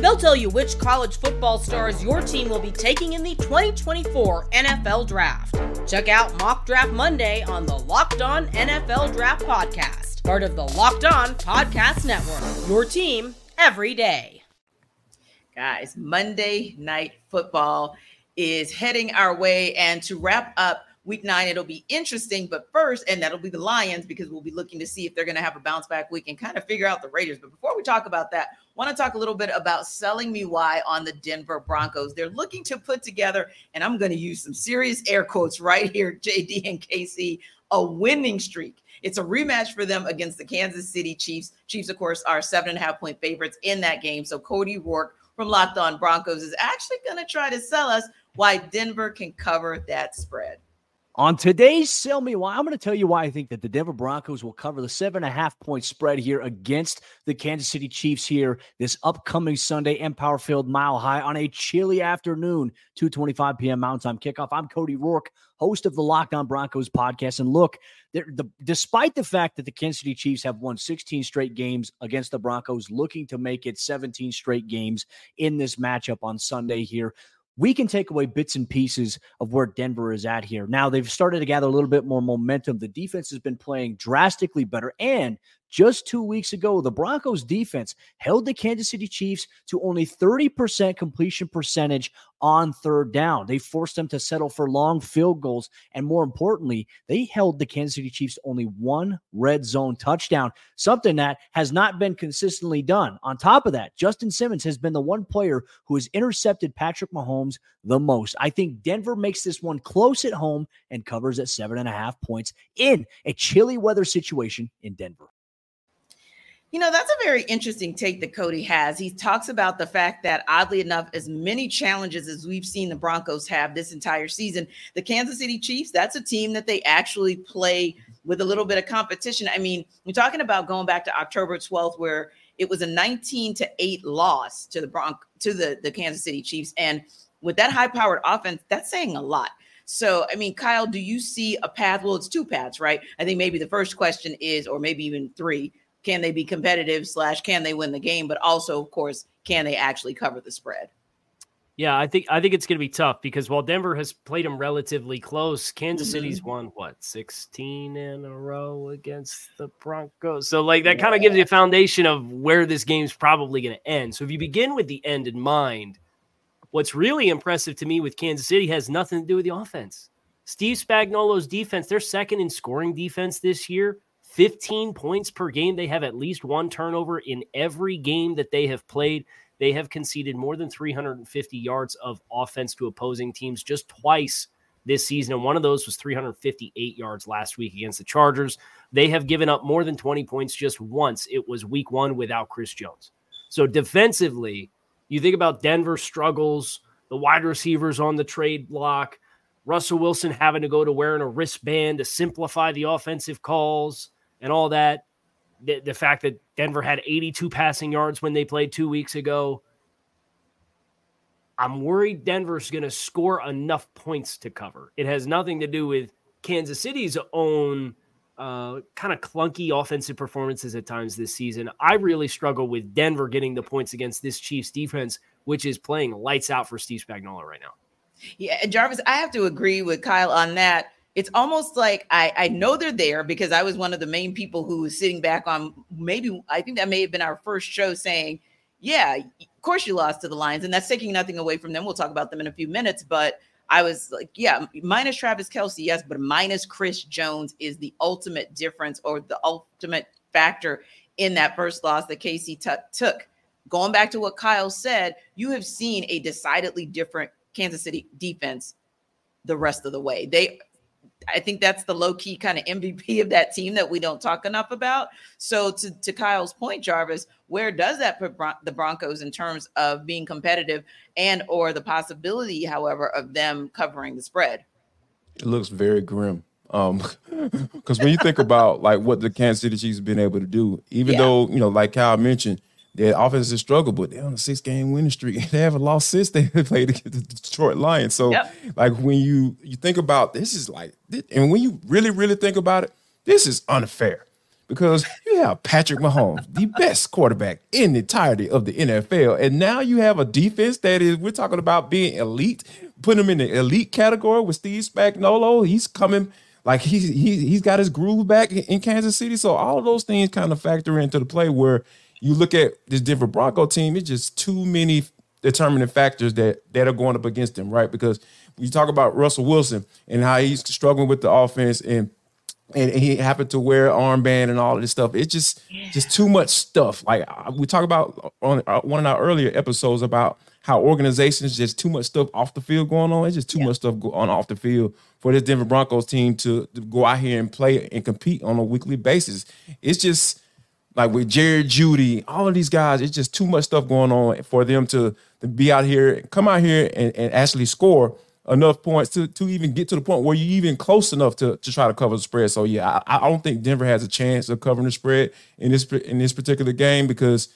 They'll tell you which college football stars your team will be taking in the 2024 NFL Draft. Check out Mock Draft Monday on the Locked On NFL Draft Podcast part of the Locked On Podcast Network. Your team every day. Guys, Monday Night Football is heading our way. And to wrap up week nine, it'll be interesting. But first, and that'll be the Lions because we'll be looking to see if they're going to have a bounce back week and kind of figure out the Raiders. But before we talk about that, want to talk a little bit about selling me why on the Denver Broncos. They're looking to put together, and I'm going to use some serious air quotes right here, JD and KC, a winning streak. It's a rematch for them against the Kansas City Chiefs. Chiefs, of course, are seven and a half point favorites in that game. So Cody Roark from Locked On Broncos is actually going to try to sell us why Denver can cover that spread. On today's Sell Me Why, I'm going to tell you why I think that the Denver Broncos will cover the seven and a half point spread here against the Kansas City Chiefs here this upcoming Sunday, Empower Field Mile High on a chilly afternoon, 2:25 p.m. Mountain Time kickoff. I'm Cody Roark, host of the Locked On Broncos podcast. And look, the, despite the fact that the Kansas City Chiefs have won 16 straight games against the Broncos, looking to make it 17 straight games in this matchup on Sunday here we can take away bits and pieces of where Denver is at here. Now they've started to gather a little bit more momentum. The defense has been playing drastically better, and just two weeks ago, the Broncos defense held the Kansas City Chiefs to only 30% completion percentage on third down. They forced them to settle for long field goals. And more importantly, they held the Kansas City Chiefs only one red zone touchdown, something that has not been consistently done. On top of that, Justin Simmons has been the one player who has intercepted Patrick Mahomes the most. I think Denver makes this one close at home and covers at seven and a half points in a chilly weather situation in Denver. You know, that's a very interesting take that Cody has. He talks about the fact that, oddly enough, as many challenges as we've seen the Broncos have this entire season, the Kansas City Chiefs, that's a team that they actually play with a little bit of competition. I mean, we're talking about going back to October 12th, where it was a 19 to 8 loss to the Bronc to the, the Kansas City Chiefs. And with that high powered offense, that's saying a lot. So, I mean, Kyle, do you see a path? Well, it's two paths, right? I think maybe the first question is, or maybe even three can they be competitive slash can they win the game but also of course can they actually cover the spread? Yeah i think i think it's going to be tough because while denver has played them relatively close kansas mm-hmm. city's won what 16 in a row against the broncos? So like that yeah. kind of gives you a foundation of where this game's probably going to end. So if you begin with the end in mind what's really impressive to me with kansas city has nothing to do with the offense. Steve spagnuolo's defense they're second in scoring defense this year 15 points per game. They have at least one turnover in every game that they have played. They have conceded more than 350 yards of offense to opposing teams just twice this season. And one of those was 358 yards last week against the Chargers. They have given up more than 20 points just once. It was week one without Chris Jones. So defensively, you think about Denver struggles, the wide receivers on the trade block, Russell Wilson having to go to wearing a wristband to simplify the offensive calls and all that. The, the fact that Denver had 82 passing yards when they played two weeks ago. I'm worried Denver's going to score enough points to cover. It has nothing to do with Kansas City's own uh, kind of clunky offensive performances at times this season. I really struggle with Denver getting the points against this Chiefs defense, which is playing lights out for Steve Spagnuolo right now. Yeah, Jarvis, I have to agree with Kyle on that it's almost like I, I know they're there because I was one of the main people who was sitting back on maybe I think that may have been our first show saying, yeah, of course you lost to the Lions, and that's taking nothing away from them. We'll talk about them in a few minutes, but I was like, yeah, minus Travis Kelce, yes, but minus Chris Jones is the ultimate difference or the ultimate factor in that first loss that Casey t- took. Going back to what Kyle said, you have seen a decidedly different Kansas City defense the rest of the way. They I think that's the low key kind of MVP of that team that we don't talk enough about. So to, to Kyle's point, Jarvis, where does that put Bron- the Broncos in terms of being competitive and or the possibility, however, of them covering the spread? It looks very grim. Um, because when you think about like what the Kansas City Chiefs have been able to do, even yeah. though you know, like Kyle mentioned, their offense has struggled, but they're on a six game winning streak. They haven't lost since they played against the Detroit Lions. So, yep. like when you you think about this is like, and when you really really think about it, this is unfair because you have Patrick Mahomes, the best quarterback in the entirety of the NFL, and now you have a defense that is we're talking about being elite, putting him in the elite category with Steve Spagnuolo. He's coming. Like he's he, he's got his groove back in Kansas City, so all of those things kind of factor into the play where you look at this Denver Bronco team, it's just too many determining factors that that are going up against them, right? Because you talk about Russell Wilson and how he's struggling with the offense and and he happened to wear armband and all of this stuff. It's just yeah. just too much stuff. Like we talk about on uh, one of our earlier episodes about how organizations just too much stuff off the field going on. It's just too yeah. much stuff going on off the field for this Denver Broncos team to, to, go out here and play and compete on a weekly basis. It's just like with Jerry Jeudy, all of these guys. It's just too much stuff going on for them to, to be out here, come out here and, and actually score enough points to, to even get to the point where you're even close enough to, to try to cover the spread. So yeah, I, I don't think Denver has a chance of covering the spread in this in this particular game because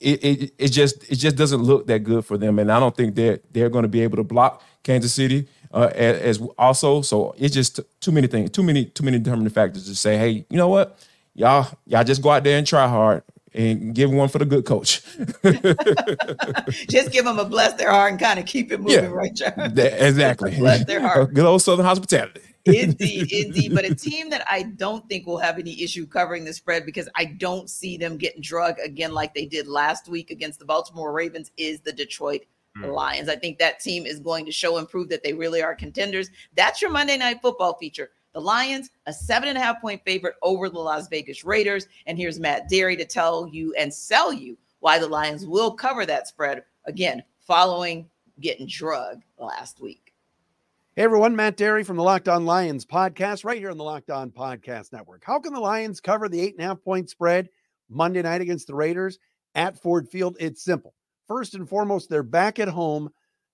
it, it it just it just doesn't look that good for them, and I don't think they're they're going to be able to block Kansas City uh, as, as, also. So it's just too many things, too many too many determining factors to say, hey, you know what, y'all y'all just go out there and try hard and give one for the good coach. Just give them a bless their heart and kind of keep it moving, yeah, right, John? That, exactly. bless their heart. Good old Southern hospitality. indeed, indeed. But a team that I don't think will have any issue covering the spread because I don't see them getting drug again like they did last week against the Baltimore Ravens is the Detroit mm. Lions. I think that team is going to show and prove that they really are contenders. That's your Monday night football feature. The Lions, a seven and a half point favorite over the Las Vegas Raiders. And here's Matt Dery to tell you and sell you why the Lions will cover that spread again, following getting drugged last week. Hey everyone, Matt Dery from the Locked On Lions podcast, right here on the Locked On Podcast Network. How can the Lions cover the eight and a half point spread Monday night against the Raiders at Ford Field? It's simple. First and foremost, they're back at home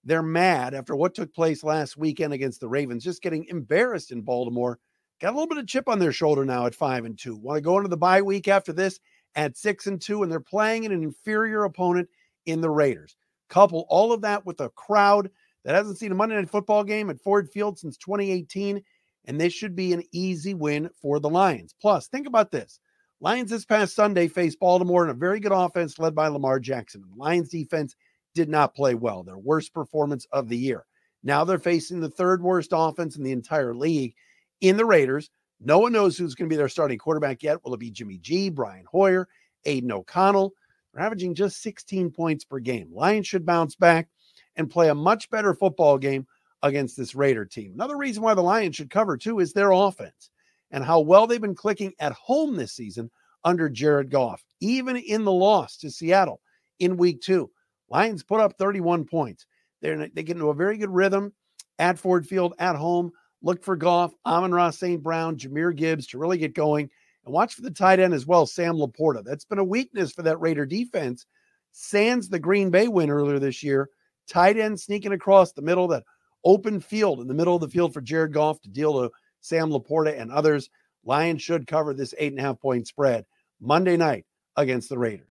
they're mad after what took place last weekend against the Ravens, just getting embarrassed in Baltimore. Got a little bit of chip on their shoulder now at five and two. Want to go into the bye week after this at six and two, and they're playing an inferior opponent in the Raiders. Couple all of that with a crowd that hasn't seen a Monday night football game at Ford Field since 2018, and this should be an easy win for the Lions. Plus, think about this. Lions this past Sunday faced Baltimore in a very good offense led by Lamar Jackson. The Lions defense did not play well, their worst performance of the year. Now they're facing the third worst offense in the entire league in the Raiders. No one knows who's going to be their starting quarterback yet. Will it be Jimmy G, Brian Hoyer, Aidan O'Connell? They're averaging just 16 points per game. Lions should bounce back and play a much better football game against this Raider team. Another reason why the Lions should cover too is their offense and how well they've been clicking at home this season under Jared Goff, even in the loss to Seattle in week two. Lions put up 31 points. They're, they get into a very good rhythm at Ford Field at home. Look for Goff, Amon-Ra St. Brown, Jahmyr Gibbs to really get going. And watch for the tight end as well, Sam LaPorta. That's been a weakness for that Raider defense. Sans the Green Bay win earlier this year. Tight end sneaking across the middle, that open field in the middle of the field for Jared Goff to deal to Sam LaPorta and others. Lions should cover this eight and a half point spread Monday night against the Raiders.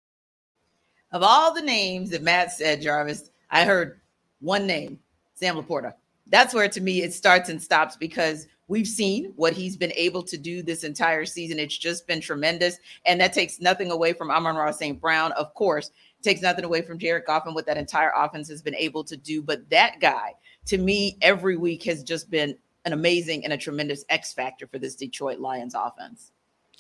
Of all the names that Matt said, Jarvis, I heard one name, Sam LaPorta. That's where to me it starts and stops because we've seen what he's been able to do this entire season. It's just been tremendous. And that takes nothing away from Amon-Ra St. Brown, of course, takes nothing away from Jared Goff and what that entire offense has been able to do. But that guy, to me, every week has just been an amazing and a tremendous X factor for this Detroit Lions offense.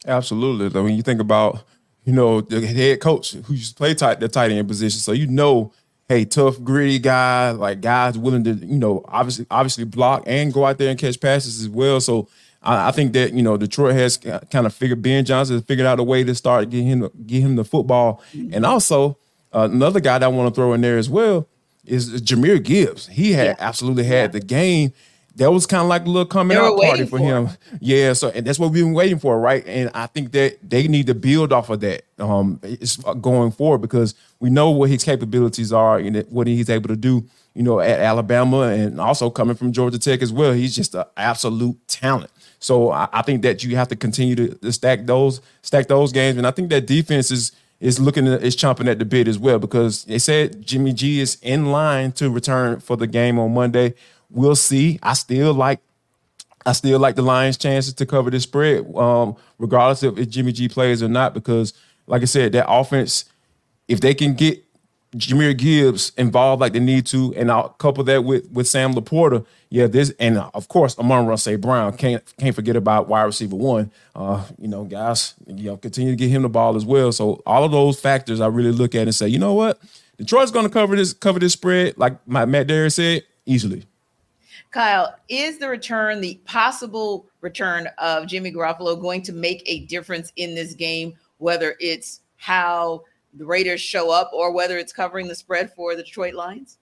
Absolutely. Mean, you think about you know, the head coach who used to play tight the tight end position. So you know, hey, tough, gritty guy, like guys willing to, you know, obviously obviously block and go out there and catch passes as well. So I, I think that you know Detroit has kind of figured Ben Johnson has figured out a way to start getting him get him the football, and also uh, another guy that I want to throw in there as well is Jahmyr Gibbs. He had yeah. absolutely had yeah. the game that was kind of like a little coming out party for, for, him. Yeah, so and that's what we've been waiting for, right? And I think that they need to build off of that um it's uh, going forward because we know what his capabilities are and what he's able to do, you know, at Alabama and also coming from Georgia Tech as well. He's just an absolute talent. So I, I think that you have to continue to, to, stack those stack those games, and I think that defense is is looking is chomping at the bit as well because they said Jimmy G is in line to return for the game on Monday. We'll see. I still like I still like the Lions' chances to cover this spread, um, regardless of if Jimmy G plays or not, because like I said, that offense, if they can get Jahmyr Gibbs involved like they need to, and I'll couple that with with Sam LaPorta, yeah, this and of course Amon-Ra St. Brown can't can't forget about wide receiver one. Uh, you know, guys, you know, continue to get him the ball as well. So all of those factors I really look at and say, you know what? Detroit's going to cover this cover this spread, like my Matt Darius said, easily. Kyle, is the return, the possible return of Jimmy Garoppolo, going to make a difference in this game? Whether it's how the Raiders show up or whether it's covering the spread for the Detroit Lions?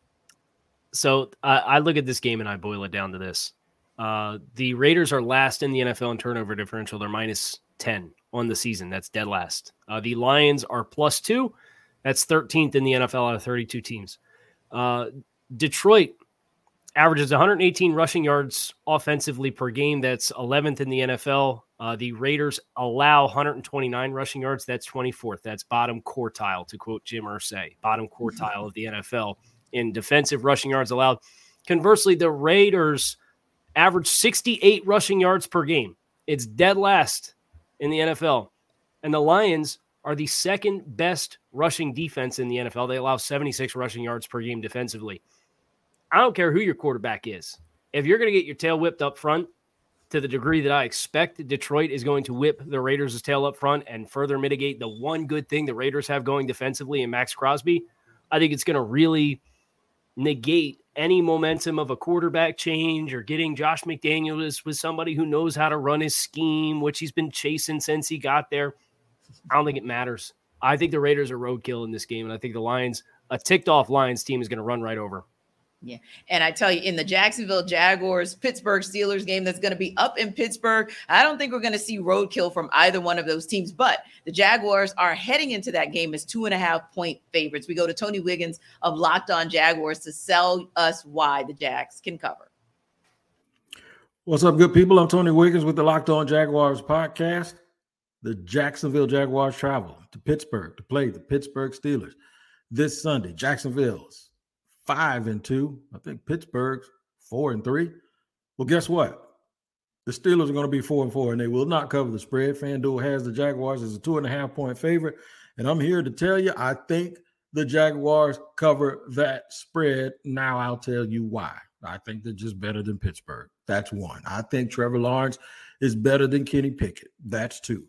So uh, I look at this game and I boil it down to this: uh, the Raiders are last in the NFL in turnover differential. They're minus ten on the season. That's dead last. Uh, the Lions are plus two. That's 13th in the NFL out of 32 teams. Uh, Detroit averages 118 rushing yards offensively per game. That's 11th in the NFL. Uh, the Raiders allow 129 rushing yards. That's 24th. That's bottom quartile, to quote Jim Irsay, bottom quartile of the NFL in defensive rushing yards allowed. Conversely, the Raiders average 68 rushing yards per game. It's dead last in the NFL. And the Lions are the second best rushing defense in the NFL. They allow 76 rushing yards per game defensively. I don't care who your quarterback is. If you're going to get your tail whipped up front to the degree that I expect Detroit is going to whip the Raiders' tail up front and further mitigate the one good thing the Raiders have going defensively in Maxx Crosby, I think it's going to really negate any momentum of a quarterback change or getting Josh McDaniels with somebody who knows how to run his scheme, which he's been chasing since he got there. I don't think it matters. I think the Raiders are roadkill in this game, and I think the Lions, a ticked off Lions team, is going to run right over. Yeah. And I tell you, in the Jacksonville Jaguars Pittsburgh Steelers game that's going to be up in Pittsburgh, I don't think we're going to see roadkill from either one of those teams. But the Jaguars are heading into that game as two and a half point favorites. We go to Tony Wiggins of Locked On Jaguars to sell us why the Jags can cover. What's up, good people? I'm Tony Wiggins with the Locked On Jaguars podcast. The Jacksonville Jaguars travel to Pittsburgh to play the Pittsburgh Steelers this Sunday. Jacksonville's five and two. I think Pittsburgh's four and three. Well, guess what? The Steelers are going to be four and four, and they will not cover the spread. FanDuel has the Jaguars as a two and a half point favorite. And I'm here to tell you, I think the Jaguars cover that spread. Now I'll tell you why. I think they're just better than Pittsburgh. That's one. I think Trevor Lawrence is better than Kenny Pickett. That's two.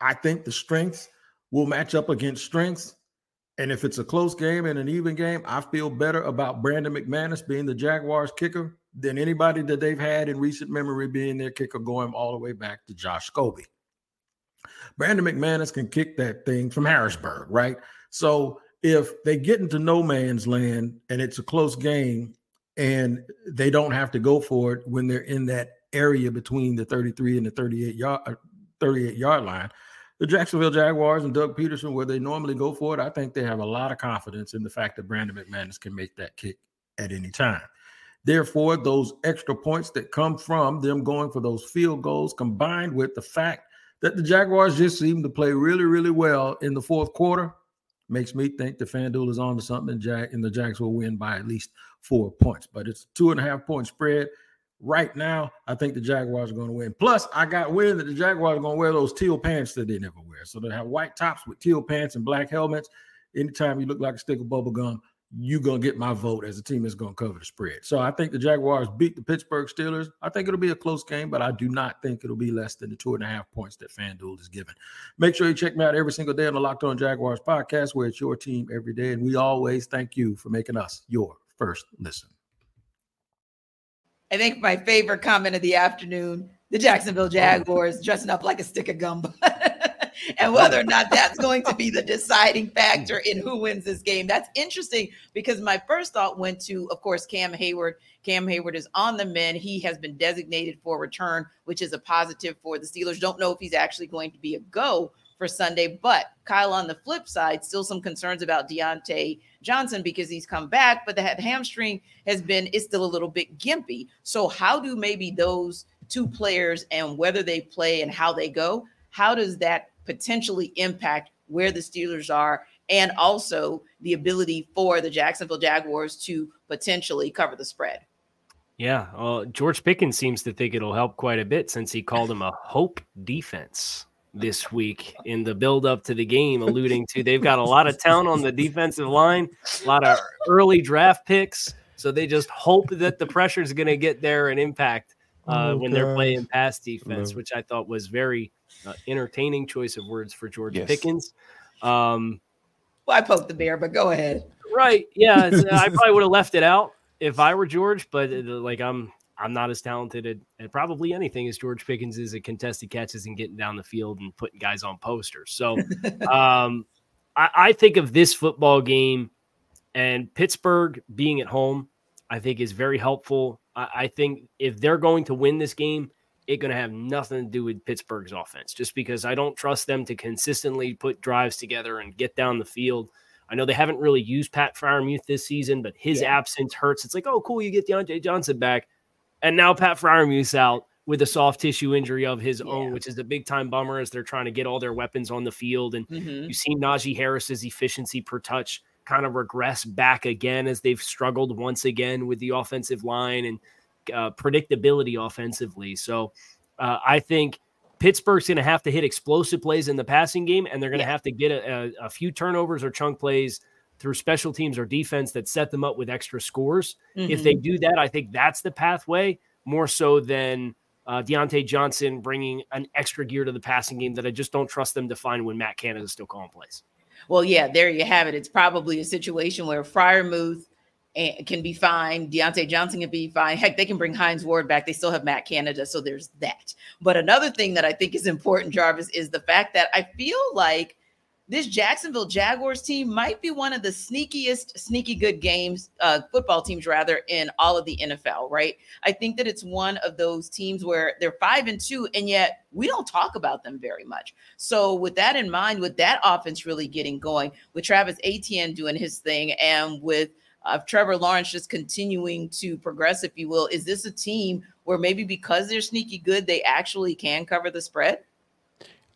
I think the strengths will match up against strengths. And if it's a close game and an even game, I feel better about Brandon McManus being the Jaguars kicker than anybody that they've had in recent memory being their kicker going all the way back to Josh Scobee. Brandon McManus can kick that thing from Harrisburg, right? So if they get into no man's land and it's a close game and they don't have to go for it when they're in that area between the 33 and the 38 yard uh, 38 yard line, the Jacksonville Jaguars and Doug Pederson, where they normally go for it, I think they have a lot of confidence in the fact that Brandon McManus can make that kick at any time. Therefore, those extra points that come from them going for those field goals, combined with the fact that the Jaguars just seem to play really, really well in the fourth quarter, makes me think the FanDuel is on to something and, Jack, and the Jags will win by at least four points. But it's a two and a half point spread. Right now, I think the Jaguars are going to win. Plus, I got wind that the Jaguars are going to wear those teal pants that they never wear. So they have white tops with teal pants and black helmets. Anytime you look like a stick of bubble gum, you're going to get my vote as a team that's going to cover the spread. So I think the Jaguars beat the Pittsburgh Steelers. I think it'll be a close game, but I do not think it'll be less than the two and a half points that FanDuel is giving. Make sure you check me out every single day on the Locked On Jaguars podcast, where it's your team every day. And we always thank you for making us your first listen. I think my favorite comment of the afternoon the Jacksonville oh, Jaguars dressing up like a stick of gum. and whether or not that's going to be the deciding factor in who wins this game. That's interesting because my first thought went to, of course, Cam Heyward. Cam Heyward is on the men. He has been designated for return, which is a positive for the Steelers. Don't know if he's actually going to be a go for Sunday. But Kyle, on the flip side, still some concerns about Diontae Johnson because he's come back, but the hamstring has been is still a little bit gimpy. So how do maybe those two players and whether they play and how they go, how does that potentially impact where the Steelers are and also the ability for the Jacksonville Jaguars to potentially cover the spread? Yeah, well, George Pickens seems to think it'll help quite a bit since he called him a hope defense this week in the build up to the game, alluding to they've got a lot of talent on the defensive line, a lot of early draft picks. So they just hope that the pressure is going to get there and impact uh, oh, when gosh. they're playing pass defense, which I thought was very uh, entertaining choice of words for George yes. Pickens. Um, well, I poked the bear, but go ahead. right. Yeah. I probably would have left it out if I were George, but uh, like I'm I'm not as talented at, at, probably anything as George Pickens is at contested catches and getting down the field and putting guys on posters. So um, I, I, think of this football game and Pittsburgh being at home, I think is very helpful. I, I think if they're going to win this game, it's going to have nothing to do with Pittsburgh's offense, just because I don't trust them to consistently put drives together and get down the field. I know they haven't really used Pat Freiermuth this season, but his yeah. absence hurts. It's like, oh, cool, you get Diontae Johnson back and now Pat Freiermuth's out with a soft tissue injury of his yeah. own, which is a big time bummer as they're trying to get all their weapons on the field. And mm-hmm. you see Najee Harris's efficiency per touch kind of regress back again as they've struggled once again with the offensive line and uh, predictability offensively. So uh, I think Pittsburgh's going to have to hit explosive plays in the passing game, and they're going to yeah. have to get a, a, a few turnovers or chunk plays through special teams or defense that set them up with extra scores. Mm-hmm. If they mm-hmm. do that, I think that's the pathway more so than uh, Diontae Johnson bringing an extra gear to the passing game that I just don't trust them to find when Matt Canada is still calling plays. Well, yeah, there you have it. It's probably a situation where Freiermuth eh, can be fine. Diontae Johnson can be fine. Heck, they can bring Hines Ward back. They still have Matt Canada. So there's that. But another thing that I think is important, Jarvis, is the fact that I feel like this Jacksonville Jaguars team might be one of the sneakiest, sneaky good games, uh, football teams rather, in all of the NFL, right? I think that it's one of those teams where they're five and two, and yet we don't talk about them very much. So, with that in mind, with that offense really getting going, with Travis Etienne doing his thing, and with uh, Trevor Lawrence just continuing to progress, if you will, is this a team where maybe because they're sneaky good, they actually can cover the spread?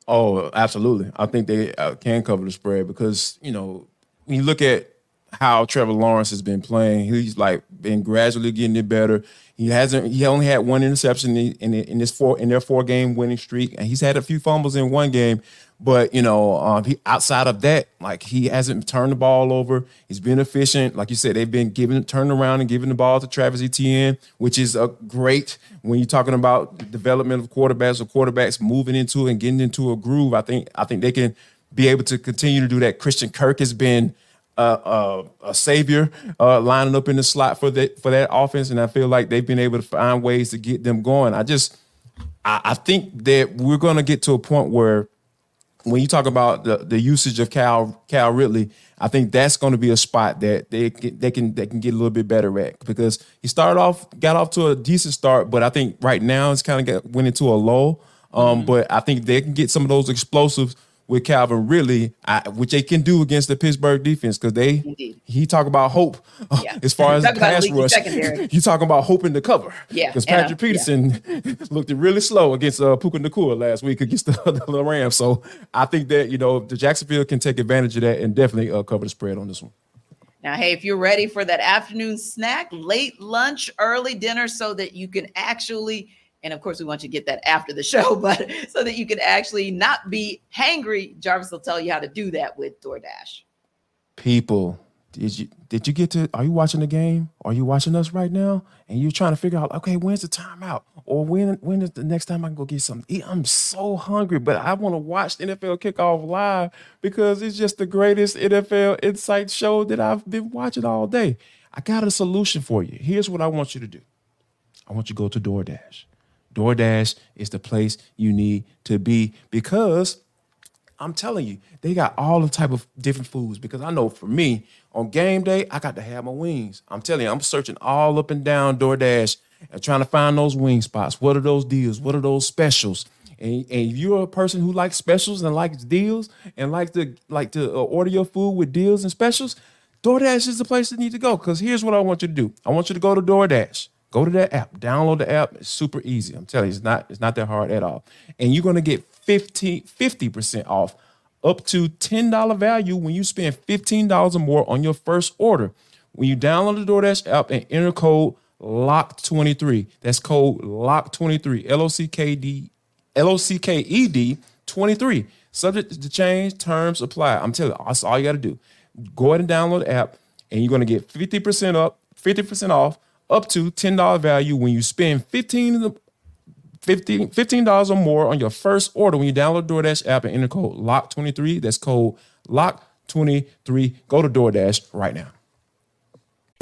Oh, absolutely. I think they uh, can cover the spread because you know when you look at how Trevor Lawrence has been playing, he's like been gradually getting it better. He hasn't. He only had one interception in in, in this four in their four game winning streak, and he's had a few fumbles in one game. But you know, um, he outside of that, like he hasn't turned the ball over. He's been efficient. Like you said, they've been giving turning around and giving the ball to Travis Etienne, which is a great when you're talking about development of quarterbacks or quarterbacks moving into and getting into a groove. I think I think they can be able to continue to do that. Christian Kirk has been a, a savior uh, lining up in the slot for that for that offense, and I feel like they've been able to find ways to get them going. I just I, I think that we're to get to a point where when you talk about the, the usage of Cal Cal Ridley, I think that's going to be a spot that they they can they can get a little bit better at because he started off got off to a decent start, but I think right now it's kind of went into a low. Um, mm-hmm. But I think they can get some of those explosives with Calvin Ridley, I, which they can do against the Pittsburgh defense because they Indeed. he talk about hope yeah. as far as the pass rush. You talking about hoping to cover? Yeah, because Patrick Peterson yeah. looked really slow against uh, Puka Nacua last week against the, the Rams. So I think that you know the Jacksonville can take advantage of that and definitely uh, cover the spread on this one. Now, hey, if you're ready for that afternoon snack, late lunch, early dinner, so that you can actually and of course, we want you to get that after the show, but so that you can actually not be hangry, Jarvis will tell you how to do that with DoorDash. People, did you did you get to are you watching the game? Are you watching us right now? And you're trying to figure out, okay, when's the timeout? Or when when is the next time I can go get something? I'm so hungry, but I want to watch the NFL kickoff live because it's just the greatest NFL insight show that I've been watching all day. I got a solution for you. Here's what I want you to do. I want you to go to DoorDash. DoorDash is the place you need to be because I'm telling you, they got all the type of different foods. Because I know for me, on game day, I got to have my wings. I'm telling you, I'm searching all up and down DoorDash and trying to find those wing spots. What are those deals? What are those specials? And, and you're a person who likes specials and likes deals and like to like to uh, order your food with deals and specials, DoorDash is the place you need to go. Because here's what I want you to do. I want you to go to DoorDash. Go to that app, download the app. It's super easy. I'm telling you, it's not, it's not that hard at all. And you're gonna get 50, 50% off up to $10 value when you spend $15 or more on your first order. When you download the DoorDash app and enter code LOCK23, that's code LOCK23, L-O-C-K-D, L-O-C-K-E-D 23. Subject to change, terms apply. I'm telling you, that's all you gotta do. Go ahead and download the app, and you're gonna get 50% up, 50% off up to $10 value when you spend 15 $15 or more on your first order when you download DoorDash app and enter code LOCK23. That's code LOCK23. Go to DoorDash right now.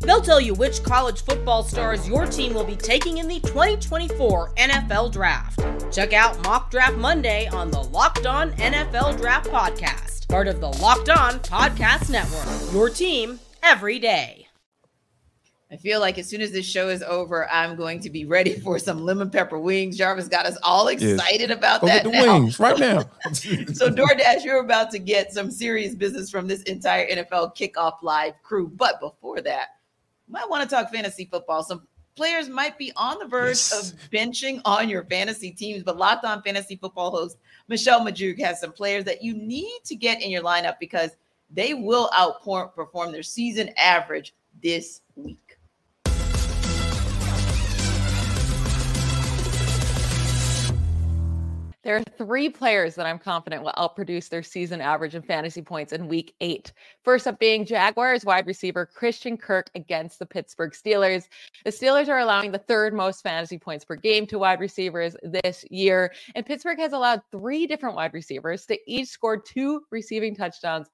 They'll tell you which college football stars your team will be taking in the 2024 NFL Draft. Check out Mock Draft Monday on the Locked On NFL Draft Podcast part of the Locked On Podcast Network. Your team every day. I feel like as soon as this show is over, I'm going to be ready for some lemon pepper wings. Jarvis got us all excited yes. about Go that. Get the now. wings right now. so DoorDash, you're about to get some serious business from this entire NFL kickoff live crew. But before that, you might want to talk fantasy football. Some players might be on the verge yes. of benching on your fantasy teams, but Locked On Fantasy Football host Michelle Magdziuk has some players that you need to get in your lineup because they will outperform their season average this week. There are three players that I'm confident will outproduce their season average in fantasy points in week eight. First up being Jaguars wide receiver Christian Kirk against the Pittsburgh Steelers. The Steelers are allowing the third most fantasy points per game to wide receivers this year. And Pittsburgh has allowed three different wide receivers to each score two receiving touchdowns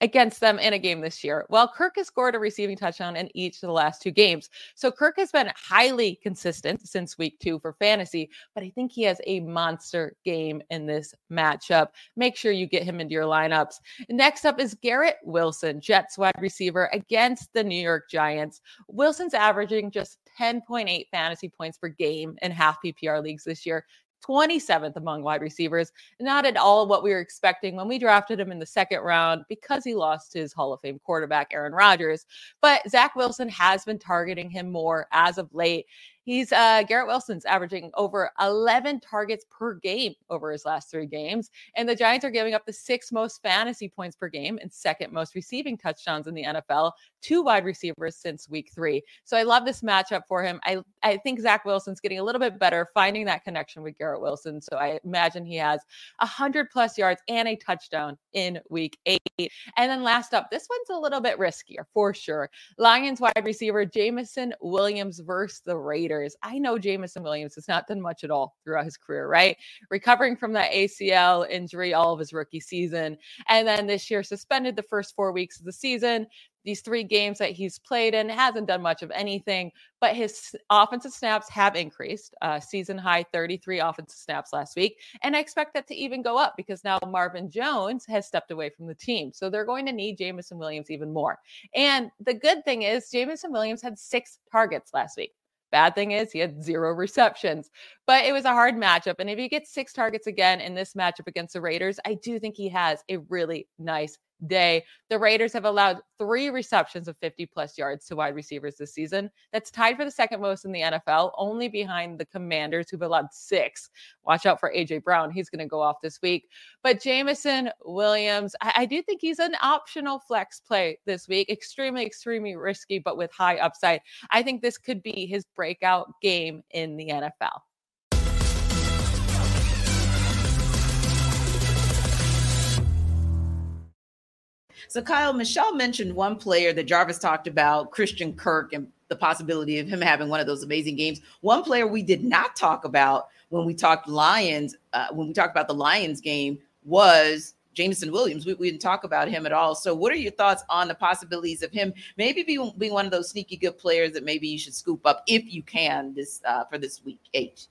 against them in a game this year. Well, Kirk has scored a receiving touchdown in each of the last two games. So Kirk has been highly consistent since week two for fantasy, but I think he has a monster game in this matchup. Make sure you get him into your lineups. Next up is Garrett Wilson, Jets wide receiver against the New York Giants. Wilson's averaging just 10.8 fantasy points per game in half PPR leagues this year. 27th among wide receivers. Not at all what we were expecting when we drafted him in the second round because he lost his Hall of Fame quarterback, Aaron Rodgers. But Zach Wilson has been targeting him more as of late. He's uh, Garrett Wilson's averaging over 11 targets per game over his last three games. And the Giants are giving up the sixth most fantasy points per game and second most receiving touchdowns in the NFL, two wide receivers since week three. So I love this matchup for him. I, I think Zach Wilson's getting a little bit better finding that connection with Garrett Wilson. So I imagine he has 100 plus yards and a touchdown in week eight. And then last up, this one's a little bit riskier for sure. Lions wide receiver Jameson Williams versus the Raiders. I know Jameson Williams has not done much at all throughout his career, right? Recovering from that ACL injury all of his rookie season. And then this year suspended the first four weeks of the season these three games that he's played in hasn't done much of anything, but his offensive snaps have increased. Uh, season high 33 offensive snaps last week. And I expect that to even go up because now Marvin Jones has stepped away from the team. So they're going to need Jameson Williams even more. And the good thing is, Jameson Williams had six targets last week. Bad thing is he had zero receptions, but it was a hard matchup. And if he gets six targets again in this matchup against the Raiders, I do think he has a really nice day. The Raiders have allowed three receptions of 50 plus yards to wide receivers this season. That's tied for the second most in the NFL, only behind the Commanders, who've allowed six. Watch out for AJ Brown. He's going to go off this week. But Jameson Williams, I, I do think he's an optional flex play this week. Extremely, extremely risky, but with high upside. I think this could be his breakout game in the NFL. So, Kyle, Michelle mentioned one player that Jarvis talked about, Christian Kirk, and the possibility of him having one of those amazing games. One player we did not talk about when we talked Lions, uh, when we talked about the Lions game, was Jameson Williams. We, we, didn't talk about him at all. So, what are your thoughts on the possibilities of him maybe being, being one of those sneaky good players that maybe you should scoop up if you can this uh, for this week eight?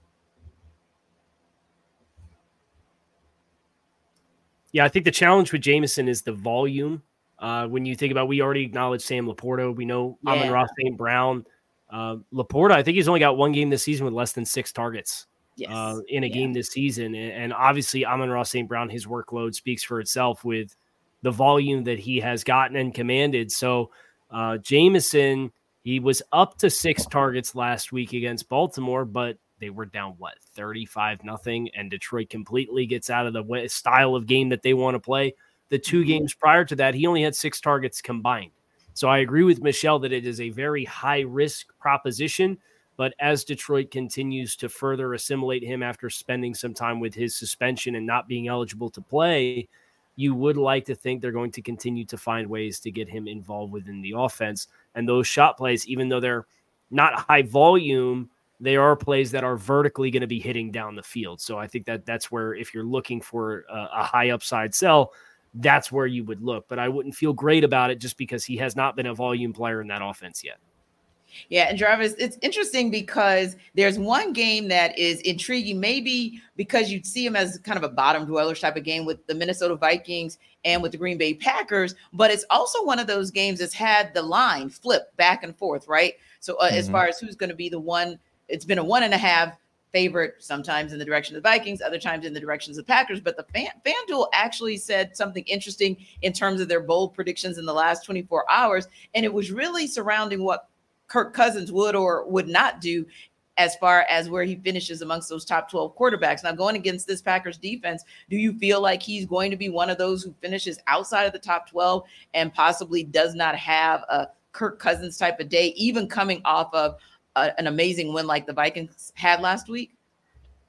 Yeah, I think the challenge with Jameson is the volume. Uh, when you think about, we already acknowledged Sam LaPorta. We know yeah. Amon-Ra St. Brown. Uh, LaPorta, I think he's only got one game this season with less than six targets yes. uh, in a yeah. game this season. And, and obviously, Amon-Ra St. Brown, his workload speaks for itself with the volume that he has gotten and commanded. So, uh, Jameson, he was up to six targets last week against Baltimore, but they were down what 35 nothing and Detroit completely gets out of the way, style of game that they want to play. The two mm-hmm. games prior to that, he only had six targets combined. So I agree with Michelle that it is a very high risk proposition. But as Detroit continues to further assimilate him after spending some time with his suspension and not being eligible to play, you would like to think they're going to continue to find ways to get him involved within the offense. And those shot plays, even though they're not high volume, they are plays that are vertically going to be hitting down the field. So I think that that's where, if you're looking for a, a high upside sell, that's where you would look. But I wouldn't feel great about it just because he has not been a volume player in that offense yet. Yeah, and Jarvis, it's interesting because there's one game that is intriguing, maybe because you'd see him as kind of a bottom dweller type of game with the Minnesota Vikings and with the Green Bay Packers, but it's also one of those games that's had the line flip back and forth, right? So uh, mm-hmm. as far as who's going to be the one, it's been a one and a half favorite, sometimes in the direction of the Vikings, other times in the directions of the Packers. But the fan, FanDuel actually said something interesting in terms of their bold predictions in the last 24 hours. And it was really surrounding what Kirk Cousins would or would not do as far as where he finishes amongst those top 12 quarterbacks. Now, going against this Packers defense, do you feel like he's going to be one of those who finishes outside of the top 12 and possibly does not have a Kirk Cousins type of day, even coming off of a, an amazing win like the Vikings had last week?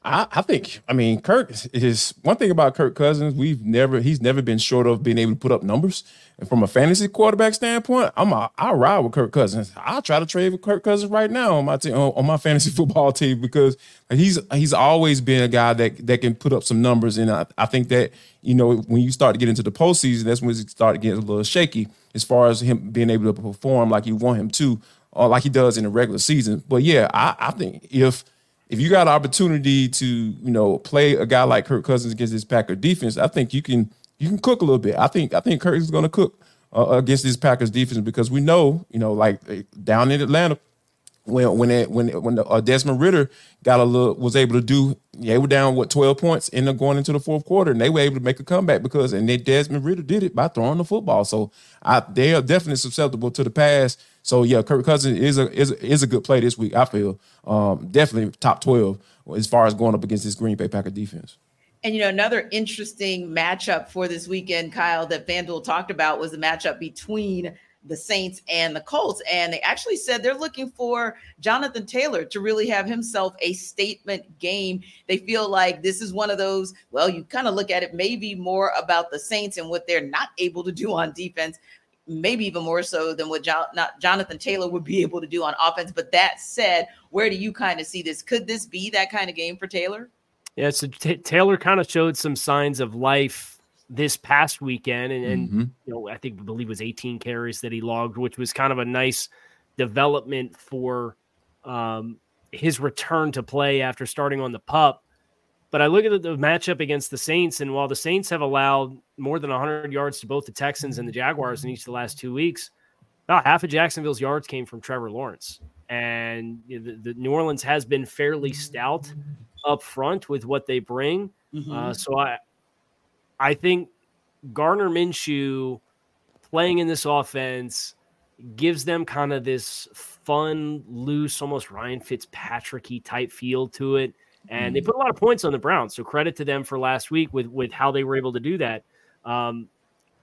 I, I, think, I mean, Kirk is one thing about Kirk Cousins. We've never, he's never been short of being able to put up numbers. And from a fantasy quarterback standpoint, I'm a, I ride with Kirk Cousins. I'll try to trade with Kirk Cousins right now on my team, on, on my fantasy football team because he's he's always been a guy that that can put up some numbers. And I, I think that you know when you start to get into the postseason, that's when it start getting a little shaky as far as him being able to perform like you want him to, or like he does in the regular season. But yeah, I, I think if if you got an opportunity to, you know, play a guy like Kirk Cousins against this Packer defense, I think you can you can cook a little bit. I think I think Kirk is going to cook uh, against this Packers defense because we know, you know, like down in Atlanta, when when it, when when the, uh, Desmond Ridder got a little was able to do, they were down what twelve points in the going into the fourth quarter, and they were able to make a comeback because and then Desmond Ridder did it by throwing the football. So I, they are definitely susceptible to the pass so yeah, Kirk Cousins is a is is a good play this week. I feel um, definitely top twelve as far as going up against this Green Bay Packer defense. And you know, another interesting matchup for this weekend, Kyle, that FanDuel talked about was the matchup between the Saints and the Colts. And they actually said they're looking for Jonathan Taylor to really have himself a statement game. They feel like this is one of those, well, you kind of look at it maybe more about the Saints and what they're not able to do on defense maybe even more so than what jo- not Jonathan Taylor would be able to do on offense. But that said, where do you kind of see this? Could this be that kind of game for Taylor? Yeah, so t- Taylor kind of showed some signs of life this past weekend, and, and mm-hmm. you know I think I believe it was 18 carries that he logged, which was kind of a nice development for um, his return to play after starting on the pup. But I look at the matchup against the Saints, and while the Saints have allowed more than 100 yards to both the Texans and the Jaguars in each of the last two weeks, about half of Jacksonville's yards came from Trevor Lawrence. And the, the New Orleans has been fairly stout up front with what they bring. Mm-hmm. Uh, so I, I think Gardner Minshew playing in this offense gives them kind of this fun, loose, almost Ryan Fitzpatrick type feel to it and they mm-hmm. put a lot of points on the Browns. So credit to them for last week with with how they were able to do that. Um,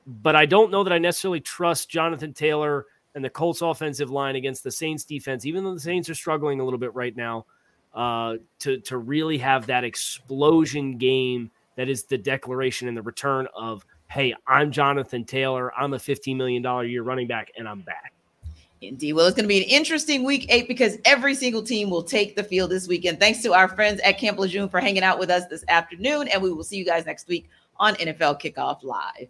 but I don't know that I necessarily trust Jonathan Taylor and the Colts offensive line against the Saints defense, even though the Saints are struggling a little bit right now, uh, to to really have that explosion game that is the declaration and the return of, hey, I'm Jonathan Taylor, I'm a $15 million a year running back, and I'm back. Indeed. Well, it's going to be an interesting week eight because every single team will take the field this weekend. Thanks to our friends at Camp Lejeune for hanging out with us this afternoon. And we will see you guys next week on NFL Kickoff Live.